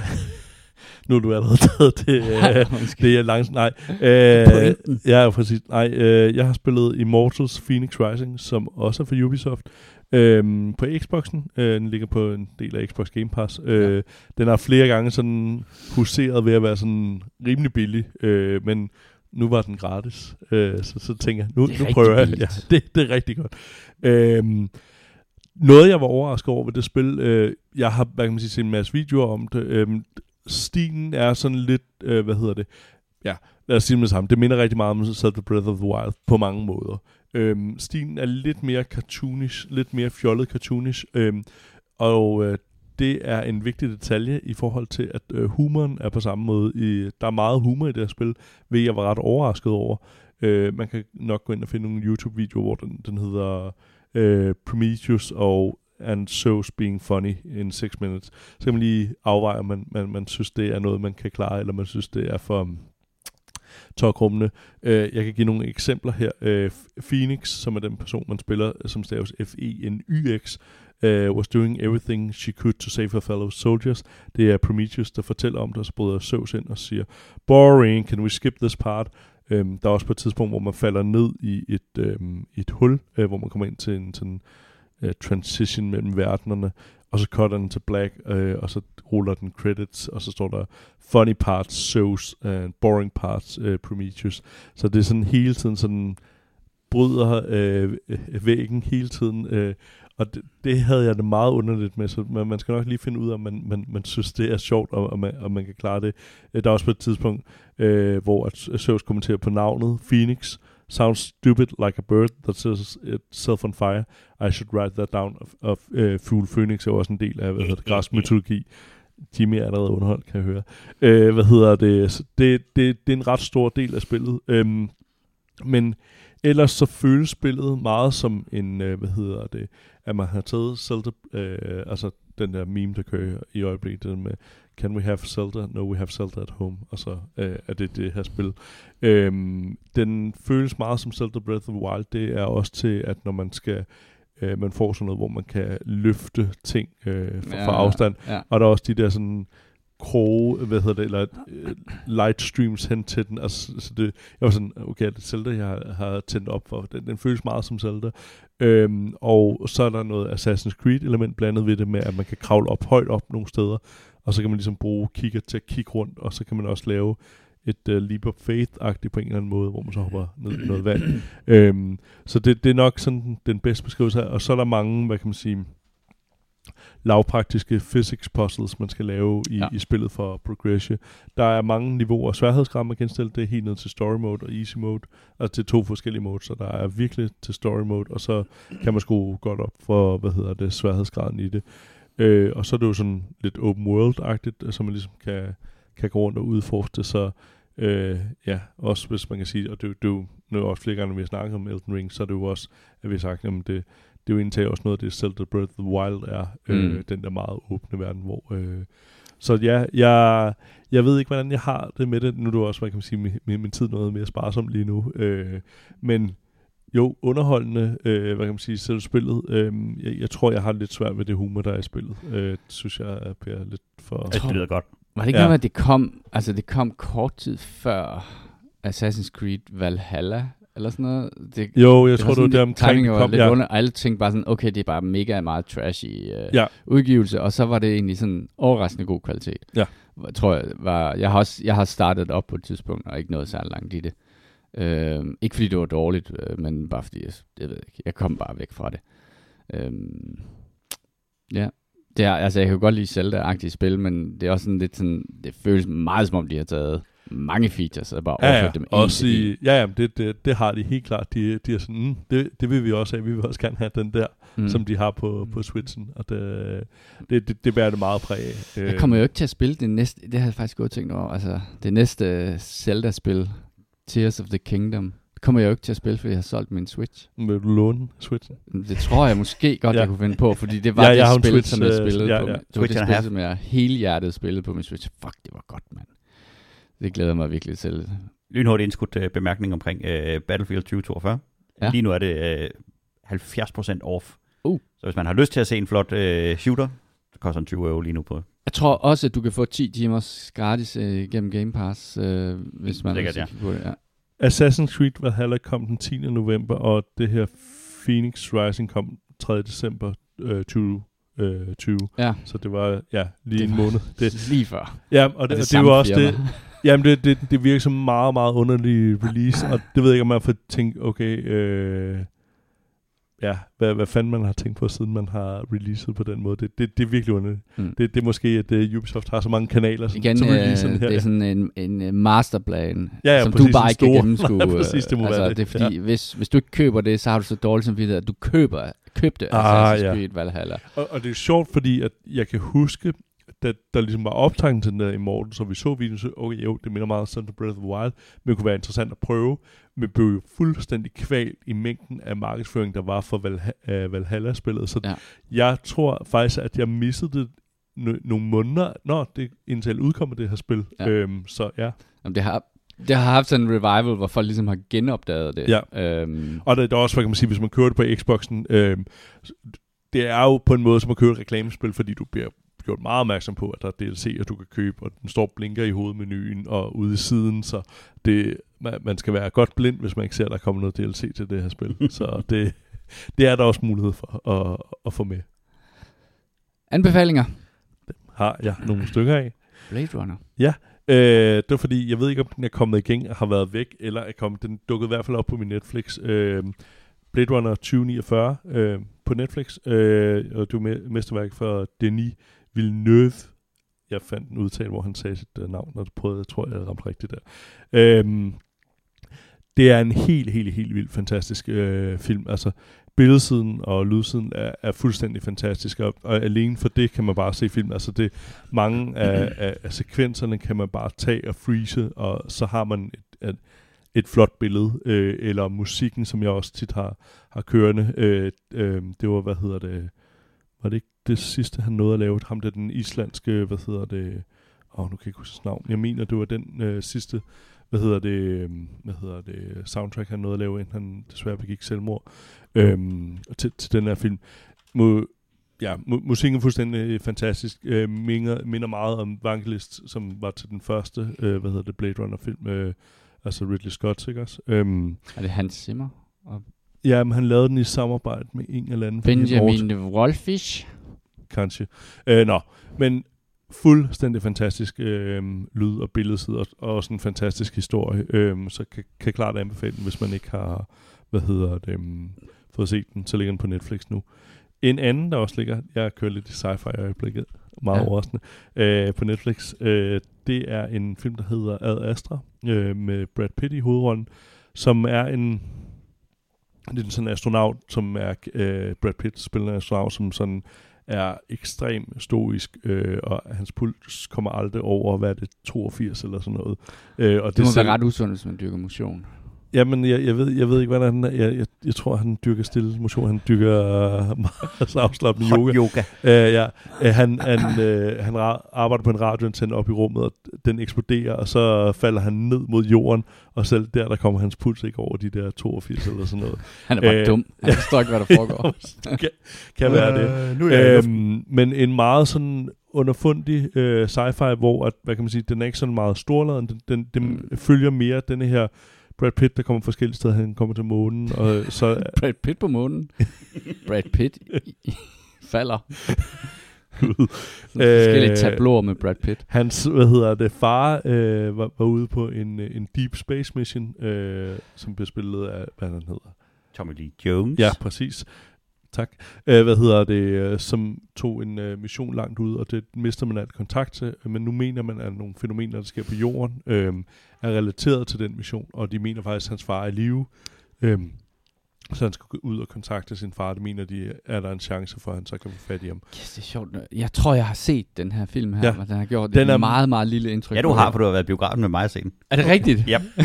Speaker 3: nu er du allerede taget det. Øh, det er langt. Nej. Øh, ja, præcis. Nej, øh, jeg har spillet Immortals Phoenix Rising, som også er for Ubisoft. Øhm, på Xboxen. Øh, den ligger på en del af Xbox Game Pass. Øh, Den har flere gange sådan huseret ved at være sådan rimelig billig. Øh, men nu var den gratis. Øh, så, så tænker jeg, nu, nu prøver jeg. Ja, det, det er rigtig godt. Øhm, noget, jeg var overrasket over ved det spil, øh, jeg har hvad kan man sige, set en masse videoer om det. Øhm, stilen er sådan lidt, øh, hvad hedder det, ja, lad os sige det med det samme. Det minder rigtig meget om Zelda Breath of the Wild på mange måder. Øhm, stilen er lidt mere cartoonish, lidt mere fjollet cartoonish, øhm, og øh, det er en vigtig detalje i forhold til, at øh, humoren er på samme måde. I, der er meget humor i det her spil, ved jeg var ret overrasket over. Øh, man kan nok gå ind og finde nogle YouTube-videoer, hvor den, den hedder øh, Prometheus og And So's Being Funny in 6 Minutes. Så kan man lige afveje, om man, man, man synes, det er noget, man kan klare, eller man synes, det er for um. Øh, jeg kan give nogle eksempler her. Øh, Phoenix, som er den person, man spiller, øh, som staves F-E-N-Y-X, uh, was doing everything she could to save her fellow soldiers. Det er Prometheus, der fortæller om det, og så bryder Zeus ind og siger, boring, can we skip this part? Um, der er også på et tidspunkt, hvor man falder ned i et, um, et hul, uh, hvor man kommer ind til en sådan uh, transition mellem verdenerne, og så cutter den til black, øh, og så ruller den credits, og så står der funny parts, Zeus, and boring parts, øh, Prometheus. Så det er sådan hele tiden sådan, bryder øh, væggen hele tiden, øh, og det, det havde jeg det meget underligt med, så man, man skal nok lige finde ud af, om man, man, man synes, det er sjovt, og, og, man, og man kan klare det. Øh, der er også på et tidspunkt, øh, hvor at Zeus kommenterer på navnet Phoenix. Sounds stupid like a bird that says itself on fire. I should write that down. Of, of uh, Fugl Phoenix er jo også en del af, hvad hedder det, græsk mytologi. Jimmy er allerede underholdt, kan jeg høre. Øh, hvad hedder det? Det, det? Det er en ret stor del af spillet. Øhm, men ellers så føles spillet meget som en, øh, hvad hedder det, at man har taget Zelda, øh, altså den der meme, der kører i øjeblikket, den med, can we have Zelda? No, we have Zelda at home. Og så øh, er det det her spil. Øhm, den føles meget som Zelda Breath of the Wild. Det er også til, at når man skal, øh, man får sådan noget, hvor man kan løfte ting øh, fra, fra afstand.
Speaker 1: Ja.
Speaker 3: Og der er også de der sådan kroge, hvad hedder det, eller øh, light streams hen til den. Altså, så det, jeg var sådan, okay, det er Zelda, jeg har, har tændt op for. Den, den føles meget som Zelda. Øhm, og så er der noget Assassin's Creed element blandet ved det med, at man kan kravle op højt op nogle steder, og så kan man ligesom bruge kigger til at kigge rundt, og så kan man også lave et uh, leap of faith-agtigt på en eller anden måde, hvor man så hopper ned i noget vand. øhm, så det, det er nok sådan den bedste beskrivelse her. Og så er der mange, hvad kan man sige, lavpraktiske physics puzzles, man skal lave i,
Speaker 1: Ja.
Speaker 3: i spillet for Progression. Der er mange niveauer af sværhedsgrad, man kan indstille. Det er helt ned til story mode og easy mode. Altså til to forskellige modes, så der er virkelig til story mode, og så kan man skrue godt op for, hvad hedder det, sværhedsgraden i det. Øh, og så er det jo sådan lidt open world-agtigt, så man ligesom kan, kan gå rundt og udforske det, så øh, ja, også hvis man kan sige, og det, det er jo nu også flere gange, når vi har snakket om Elden Ring, så er det jo også, at vi har sagt, at det, det er jo egentlig også noget af det, Zelda Breath of the Wild er, øh,
Speaker 1: Mm.
Speaker 3: den der meget åbne verden, hvor... Øh, så ja, jeg, jeg ved ikke, hvordan jeg har det med det. Nu er det også, hvad kan man sige, min, min, min tid noget mere sparsom lige nu. Øh, men jo, underholdende, øh, hvad kan man sige, selv spillet. Øh, jeg, jeg tror, jeg har lidt svært ved det humor, der er i spillet. Øh, det synes jeg er bliver lidt for...
Speaker 2: Det lyder godt.
Speaker 1: Var det ikke
Speaker 3: Ja.
Speaker 1: noget, at det kom, altså det kom kort tid før Assassin's Creed Valhalla, eller sådan noget? Det,
Speaker 3: Jo, jeg
Speaker 1: det
Speaker 3: tror, det var der
Speaker 1: lidt-
Speaker 3: omkring,
Speaker 1: timingen
Speaker 3: det
Speaker 1: var
Speaker 3: kom.
Speaker 1: lidt
Speaker 3: Ja.
Speaker 1: under, og alle tænkte bare sådan, okay, det er bare mega meget trashy øh,
Speaker 3: Ja.
Speaker 1: udgivelse, og så var det egentlig sådan overraskende god kvalitet.
Speaker 3: Ja.
Speaker 1: Jeg tror jeg, var, jeg har også, jeg har startet op på et tidspunkt, og ikke nået særlig langt i det. Øh, ikke fordi det var dårligt, øh, men bare fordi, jeg, jeg ved ikke, jeg kom bare væk fra det. Øh, ja, det er, altså jeg kan godt lide Zelda-agtige spil, men det er også sådan lidt sådan, det føles meget som om, de har taget mange features og bare overført
Speaker 3: ja.
Speaker 1: dem
Speaker 3: Også i, ja, ja, det, det, det har de helt klart. De, de er sådan, mm, det, det vil vi også have. Vi vil også gerne have den der,
Speaker 1: Mm.
Speaker 3: som de har på, på Switchen. Og det, det, det, det bærer det meget præg af.
Speaker 1: Jeg kommer jo ikke til at spille det næste, det har jeg faktisk godt tænkt over, altså det næste Zelda-spil, Tears of the Kingdom, det kommer jeg jo ikke til at spille, fordi jeg har solgt min Switch.
Speaker 3: Vil du låne Switchen?
Speaker 1: Det tror jeg måske godt,
Speaker 3: Ja.
Speaker 1: jeg kunne finde på, fordi det var
Speaker 3: Ja,
Speaker 1: ja,
Speaker 3: jeg har en
Speaker 1: det spil,
Speaker 3: Switch,
Speaker 1: som jeg
Speaker 3: øh,
Speaker 1: spillede
Speaker 3: ja,
Speaker 1: på.
Speaker 3: ja.
Speaker 1: min- Det var
Speaker 2: Switch
Speaker 1: det spil, som jeg helhjertet spillede på min Switch. Fuck, det var godt, mand. Det glæder mig virkelig til.
Speaker 2: Lynhurtigt indskudt uh, bemærkning omkring uh, Battlefield 2042.
Speaker 1: Ja.
Speaker 2: Ja. Lige nu er det uh, 70% off.
Speaker 1: Uh.
Speaker 2: Så hvis man har lyst til at se en flot uh, shooter, så koster den 20 euro lige nu på.
Speaker 1: Jeg tror også, at du kan få 10 timers gratis øh, gennem Game Pass, øh, hvis man
Speaker 2: Sikkert,
Speaker 1: vil
Speaker 2: ja.
Speaker 1: på det. Ja.
Speaker 3: Assassin's Creed Valhalla kom den 10. november, og det her Phoenix Rising kom 3. december øh, 2020.
Speaker 1: ja.
Speaker 3: Så det var ja, lige
Speaker 1: Det
Speaker 3: en
Speaker 1: var
Speaker 3: måned. Det,
Speaker 1: Det, lige før.
Speaker 3: ja, og det,
Speaker 1: Og
Speaker 3: og det, det
Speaker 1: samme
Speaker 3: var også
Speaker 1: firma.
Speaker 3: det. Jamen, det, det, det virker som en meget, meget underlig release, og det ved jeg ikke, om man får tænkt, okay, øh, ja, hvad, hvad fanden man har tænkt på, siden man har releaset på den måde. Det, det, det er virkelig underligt.
Speaker 1: Mm.
Speaker 3: Det, det er måske, at uh, Ubisoft har så mange kanaler, som,
Speaker 1: Igen,
Speaker 3: som
Speaker 1: øh,
Speaker 3: releaser den her.
Speaker 1: det er sådan en, en øh, masterplan,
Speaker 3: Ja, ja,
Speaker 1: som
Speaker 3: præcis,
Speaker 1: du bare ikke kan gennemskue.
Speaker 3: Nej, præcis, det må
Speaker 1: øh,
Speaker 3: være
Speaker 1: altså,
Speaker 3: det,
Speaker 1: det er fordi, hvis, hvis du ikke køber det, så har du så dårligt samvittighed, at du køber, købte
Speaker 3: Ah,
Speaker 1: Assassin's
Speaker 3: ja.
Speaker 1: Creed Valhalla.
Speaker 3: Og, og det er sjovt, fordi at jeg kan huske, da der ligesom var optagen til den der i morgen, så vi så videoen, så okay, jo, det minder meget om Zelda Breath of the Wild, men det kunne være interessant at prøve, men blev jo fuldstændig kvalt i mængden af markedsføring, der var for Valha- uh, Valhalla-spillet. Så
Speaker 1: Ja.
Speaker 3: jeg tror faktisk, at jeg missede det no- nogle måneder, når det indtil udkommer det her spil.
Speaker 1: Ja.
Speaker 3: Øhm, så ja.
Speaker 1: Jamen, det har, det har haft sådan en revival, hvor folk ligesom har genopdaget det.
Speaker 3: Ja.
Speaker 1: Øhm,
Speaker 3: Og det er også, hvad kan man sige, hvis man kører det på Xboxen, øhm, det er jo på en måde som at købe et reklamespil, fordi du bliver gjort meget opmærksom på, at der er DLC'er, du kan købe, og den står og blinker i hovedmenuen og ude i siden, så det, man, man skal være godt blind, hvis man ikke ser, at der kommer noget DLC til det her spil. så det, det er der også mulighed for at, at få med.
Speaker 1: anbefalinger.
Speaker 3: Har jeg nogle stykker af.
Speaker 1: Blade Runner.
Speaker 3: Øh, det var fordi, jeg ved ikke, om den er kommet igen og har været væk, eller er kommet, den dukkede i hvert fald op på min Netflix. Øh, Blade Runner 2049 øh, på Netflix, øh, og det var me- mesterværk for Denis Villeneuve. Jeg fandt en udtale, hvor han sagde sit uh, navn, og det prøvede, jeg tror, jeg ramte rigtigt der. Øhm, det er en helt, helt, helt vild fantastisk øh, film. Altså, billedsiden og lydsiden er, er fuldstændig fantastisk, og, og alene for det kan man bare se film. Altså, det, mange af, af, af sekvenserne kan man bare tage og freeze, og så har man et, et, et flot billede, øh, eller musikken, som jeg også tit har, har kørende. Øh, øh, det var, hvad hedder det, var det ikke det sidste, han nåede at lave? Ham der den islandske, hvad hedder det, åh, oh, nu kan jeg ikke huske navn. Jeg mener, det var den øh, sidste, hvad hedder det, øh, hvad hedder det, soundtrack, han nåede at lave, inden han desværre begik selvmord øhm, til, til den her film. Må, ja, mu- musikken er fuldstændig fantastisk. Øh, minder, minder meget om Vangelist, som var til den første, øh, hvad hedder det, Blade Runner film, øh, altså Ridley Scott, ikke også? Øhm,
Speaker 1: Er det Hans Zimmer? Og
Speaker 3: ja, men han lavede den i samarbejde med en eller anden.
Speaker 1: Benjamin Wolfish?
Speaker 3: Kanskje. Øh, nå, men fuldstændig fantastisk øh, lyd og billedside, og, og også en fantastisk historie, øh, så kan, kan klart anbefale den, hvis man ikke har, hvad hedder det, um, fået set den, så ligger den på Netflix nu. En anden, der også ligger, jeg kører lidt i sci-fi i øjeblikket, meget
Speaker 1: ja.
Speaker 3: overraskende, øh, på Netflix, øh, det er en film, der hedder Ad Astra, øh, med Brad Pitt i hovedrollen, som er en, det er sådan en astronaut, som er, øh, Brad Pitt spiller en astronaut, som sådan er ekstrem stoisk, øh, og hans puls kommer aldrig over, hvad er det, 82 eller sådan noget. Øh, og
Speaker 1: Det må
Speaker 3: selv-
Speaker 1: være ret usundt, hvis man dyrker motion.
Speaker 3: Jamen, jeg, jeg, ved, jeg ved ikke, hvad han er. Jeg, jeg, jeg tror, han dyrker stille motion. Han dyrker meget afslappende yoga.
Speaker 2: Hot yoga.
Speaker 3: Uh, ja. uh, han han, uh, han ra- arbejder på en radioantenne op i rummet, og den eksploderer, og så falder han ned mod jorden, og selv der, der kommer hans puls ikke over de der 82 eller sådan noget.
Speaker 1: Han er bare
Speaker 3: øh,
Speaker 1: dum. Han forstår ikke, hvad der foregår.
Speaker 3: kan, kan være det.
Speaker 2: Øh, nu er jeg.
Speaker 3: Øhm, men en meget sådan underfundig øh, sci-fi, hvor at, hvad kan man sige, den er ikke sådan meget storladen. Den, den, den
Speaker 1: Mm.
Speaker 3: følger mere denne her Brad Pitt, der kommer forskellige steder. Han kommer til månen, og så
Speaker 1: Brad Pitt på månen. Brad Pitt falder.
Speaker 3: Gud.
Speaker 1: Forskellige
Speaker 3: Øh,
Speaker 1: tabloer med Brad Pitt.
Speaker 3: Hans, hvad hedder det, far øh, var, var ude på en, øh, en Deep Space Mission, øh, som blev spillet af, hvad han hedder.
Speaker 2: Tommy Lee Jones.
Speaker 3: Ja, præcis. Tak. Øh, hvad hedder det, øh, som tog en øh, mission langt ud, og det mister man alt kontakt til, men nu mener man, at nogle fænomener, der sker på jorden, øh, er relateret til den mission, og de mener faktisk, at hans far er i live. Øh, så han skal gå ud og kontakte sin far. Det mener de, er der en chance for, at han så kan få fat i ham.
Speaker 1: Yes, det er sjovt. Jeg tror, jeg har set den her film her,
Speaker 3: Ja.
Speaker 1: og den har gjort
Speaker 3: Den
Speaker 1: den
Speaker 3: er-
Speaker 1: meget, meget lille indtryk.
Speaker 2: Ja, du har, for du har været biografen med mig og set den.
Speaker 1: Er det rigtigt?
Speaker 2: Ja.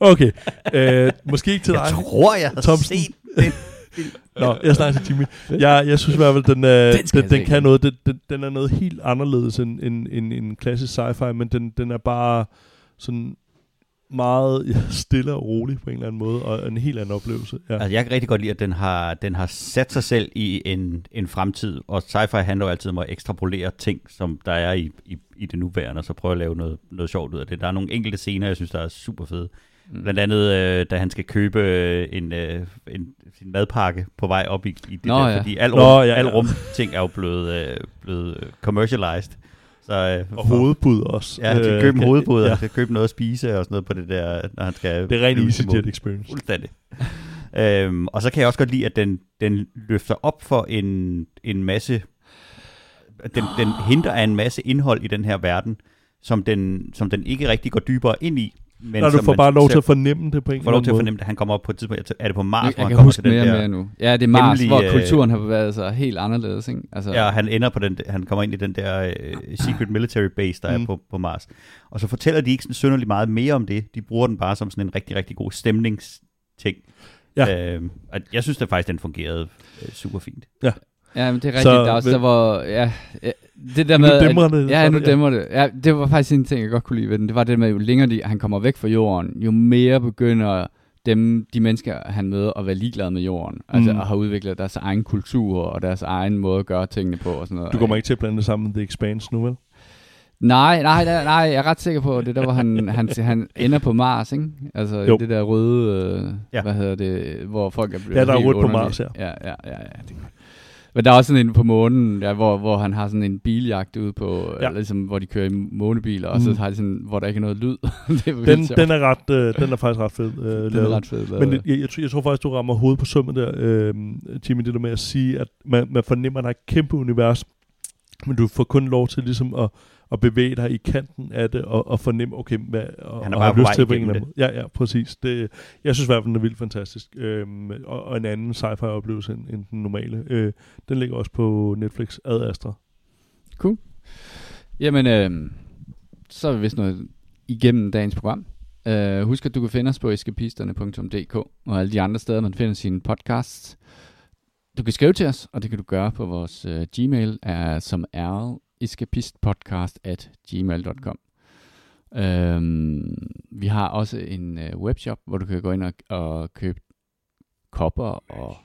Speaker 3: Okay, øh, måske ikke til dig.
Speaker 2: Jeg tror, jeg har
Speaker 3: Thomsen.
Speaker 2: set den.
Speaker 3: Nå, jeg snakker til Jimmy. Jeg, jeg synes i hvert fald, den, øh,
Speaker 1: Den
Speaker 3: den, den kan noget. Den, den, den er noget helt anderledes end en, en, en klassisk sci-fi, men den, den er bare sådan meget ja, stille og rolig på en eller anden måde, og en helt anden oplevelse. Ja.
Speaker 2: Altså, jeg kan rigtig godt lide, at den har, den har sat sig selv i en, en fremtid, og sci-fi handler jo altid om at ekstrapolere ting, som der er i, i, i det nuværende, og så prøve at lave noget, noget sjovt ud af det. Der er nogle enkelte scener, jeg synes, der er super fede.
Speaker 1: Mm.
Speaker 2: Blandt andet, øh, da han skal købe øh, en, øh, en, sin madpakke på vej op i, i det
Speaker 1: Nå,
Speaker 2: der,
Speaker 1: ja.
Speaker 2: fordi al
Speaker 3: Nå,
Speaker 2: rum,
Speaker 3: ja, ja.
Speaker 2: al rum ting er jo blevet, øh, blevet øh, commercialized. Så, øh,
Speaker 3: Og hovedbud også.
Speaker 2: Ja, han skal
Speaker 3: Øh,
Speaker 2: købe en
Speaker 3: kan-
Speaker 2: hovedbud, og
Speaker 3: Ja,
Speaker 2: han skal købe noget at spise og sådan noget på det der, når han skal...
Speaker 3: det er rent EasyJet experience.
Speaker 2: Fuldstændig. øhm, og så kan jeg også godt lide, at den, den løfter op for en, en masse... Den, den henter af en masse indhold i den her verden, som den, som den ikke rigtig går dybere ind i. Men
Speaker 3: Når du får bare lov til at fornemme det på en
Speaker 2: får lov til
Speaker 3: eller
Speaker 2: at
Speaker 3: anden
Speaker 2: fornemme, at han kommer op på et tidspunkt. Er det på Mars,
Speaker 1: Jeg,
Speaker 2: hvor
Speaker 1: jeg
Speaker 2: han
Speaker 1: kan
Speaker 2: kommer
Speaker 1: huske
Speaker 2: til den
Speaker 1: mere og
Speaker 2: der...
Speaker 1: mere nu. Ja, det er Mars,
Speaker 2: hemmelige,
Speaker 1: hvor
Speaker 2: øh,
Speaker 1: kulturen har bevæget sig helt anderledes. Ikke? Altså,
Speaker 2: Ja, han ender på den, han kommer ind i den der øh, secret military base, der mm.
Speaker 3: Mm.
Speaker 2: er på, på Mars. Og så fortæller de ikke sådan synderligt meget mere om det. De bruger den bare som sådan en rigtig, rigtig god stemningsting.
Speaker 3: Ja.
Speaker 2: Øh, og jeg synes da faktisk, den fungerede øh, super fint.
Speaker 1: Ja, men det er rigtigt.
Speaker 3: Så
Speaker 1: der er også der, hvor... Ja, ja, det der
Speaker 3: Nu
Speaker 1: med... at-
Speaker 3: dæmrer det,
Speaker 1: Ja, nu
Speaker 3: ja.
Speaker 1: dæmmer det. Ja, det var faktisk en ting, jeg godt kunne lide ved den. Det var det med, jo længere de, han kommer væk fra jorden, jo mere begynder dem, de mennesker, han møder, at være ligeglade med jorden. Altså,
Speaker 3: Mm.
Speaker 1: at have udviklet deres egen kultur og deres egen måde at gøre tingene på og sådan noget.
Speaker 3: Du kommer ikke til at blande det sammen med The Expanse nu, vel?
Speaker 1: Nej, nej, nej, nej, jeg er ret sikker på, at det der, hvor han, han, han ender på Mars, ikke? Altså
Speaker 3: Jo.
Speaker 1: det der røde, øh,
Speaker 2: Ja.
Speaker 1: ja. hvad hedder det, hvor folk er blevet
Speaker 3: Ja, der er rødt på. Mars, ja.
Speaker 1: Ja, ja, ja, ja, det er godt. Men der er også sådan en på månen, ja, hvor, hvor han har sådan en biljagt ude på,
Speaker 3: Ja.
Speaker 1: ligesom, hvor de kører i månebiler, og så
Speaker 3: Mm.
Speaker 1: har de sådan, hvor der ikke er noget lyd. det er
Speaker 3: Den, den, er ret, øh, den er faktisk ret fed. Øh,
Speaker 1: den
Speaker 3: lavet.
Speaker 1: er ret fed.
Speaker 3: Men det, jeg, jeg, tror, jeg tror faktisk, du rammer hovedet på sømmet der, øh, Jimmy, det der med at sige, at man, man fornemmer, at der er et kæmpe univers, men du får kun lov til ligesom at, at bevæge dig i kanten af det, og, og fornemme, okay, hvad, og,
Speaker 2: Han er
Speaker 3: og
Speaker 2: bare på
Speaker 3: lyst til eller anden måde. Ja, ja, præcis. Det, jeg synes i hvert fald, den er vildt fantastisk. Øhm, og, og, en anden sci-fi oplevelse end, end den normale. Øh, den ligger også på Netflix, Ad Astra.
Speaker 1: Jamen, øh, så er vi vist noget igennem dagens program. Uh, husk, at du kan finde os på escapisterne.dk og alle de andre steder, man finder sine podcasts. Du kan skrive til os, og det kan du gøre på vores uh, gmail, er, som er escapistpodcast at gmail.com. Øhm, vi har også en øh, webshop, hvor du kan gå ind og, og købe kopper og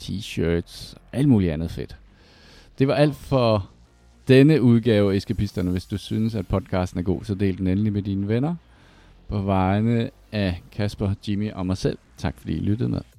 Speaker 1: t-shirts og alt muligt andet fedt. Det var alt for denne udgave af Eskapisterne. Hvis du synes, at podcasten er god, så del den endelig med dine venner. På vegne af Kasper, Jimmy og mig selv. Tak fordi I lyttede med.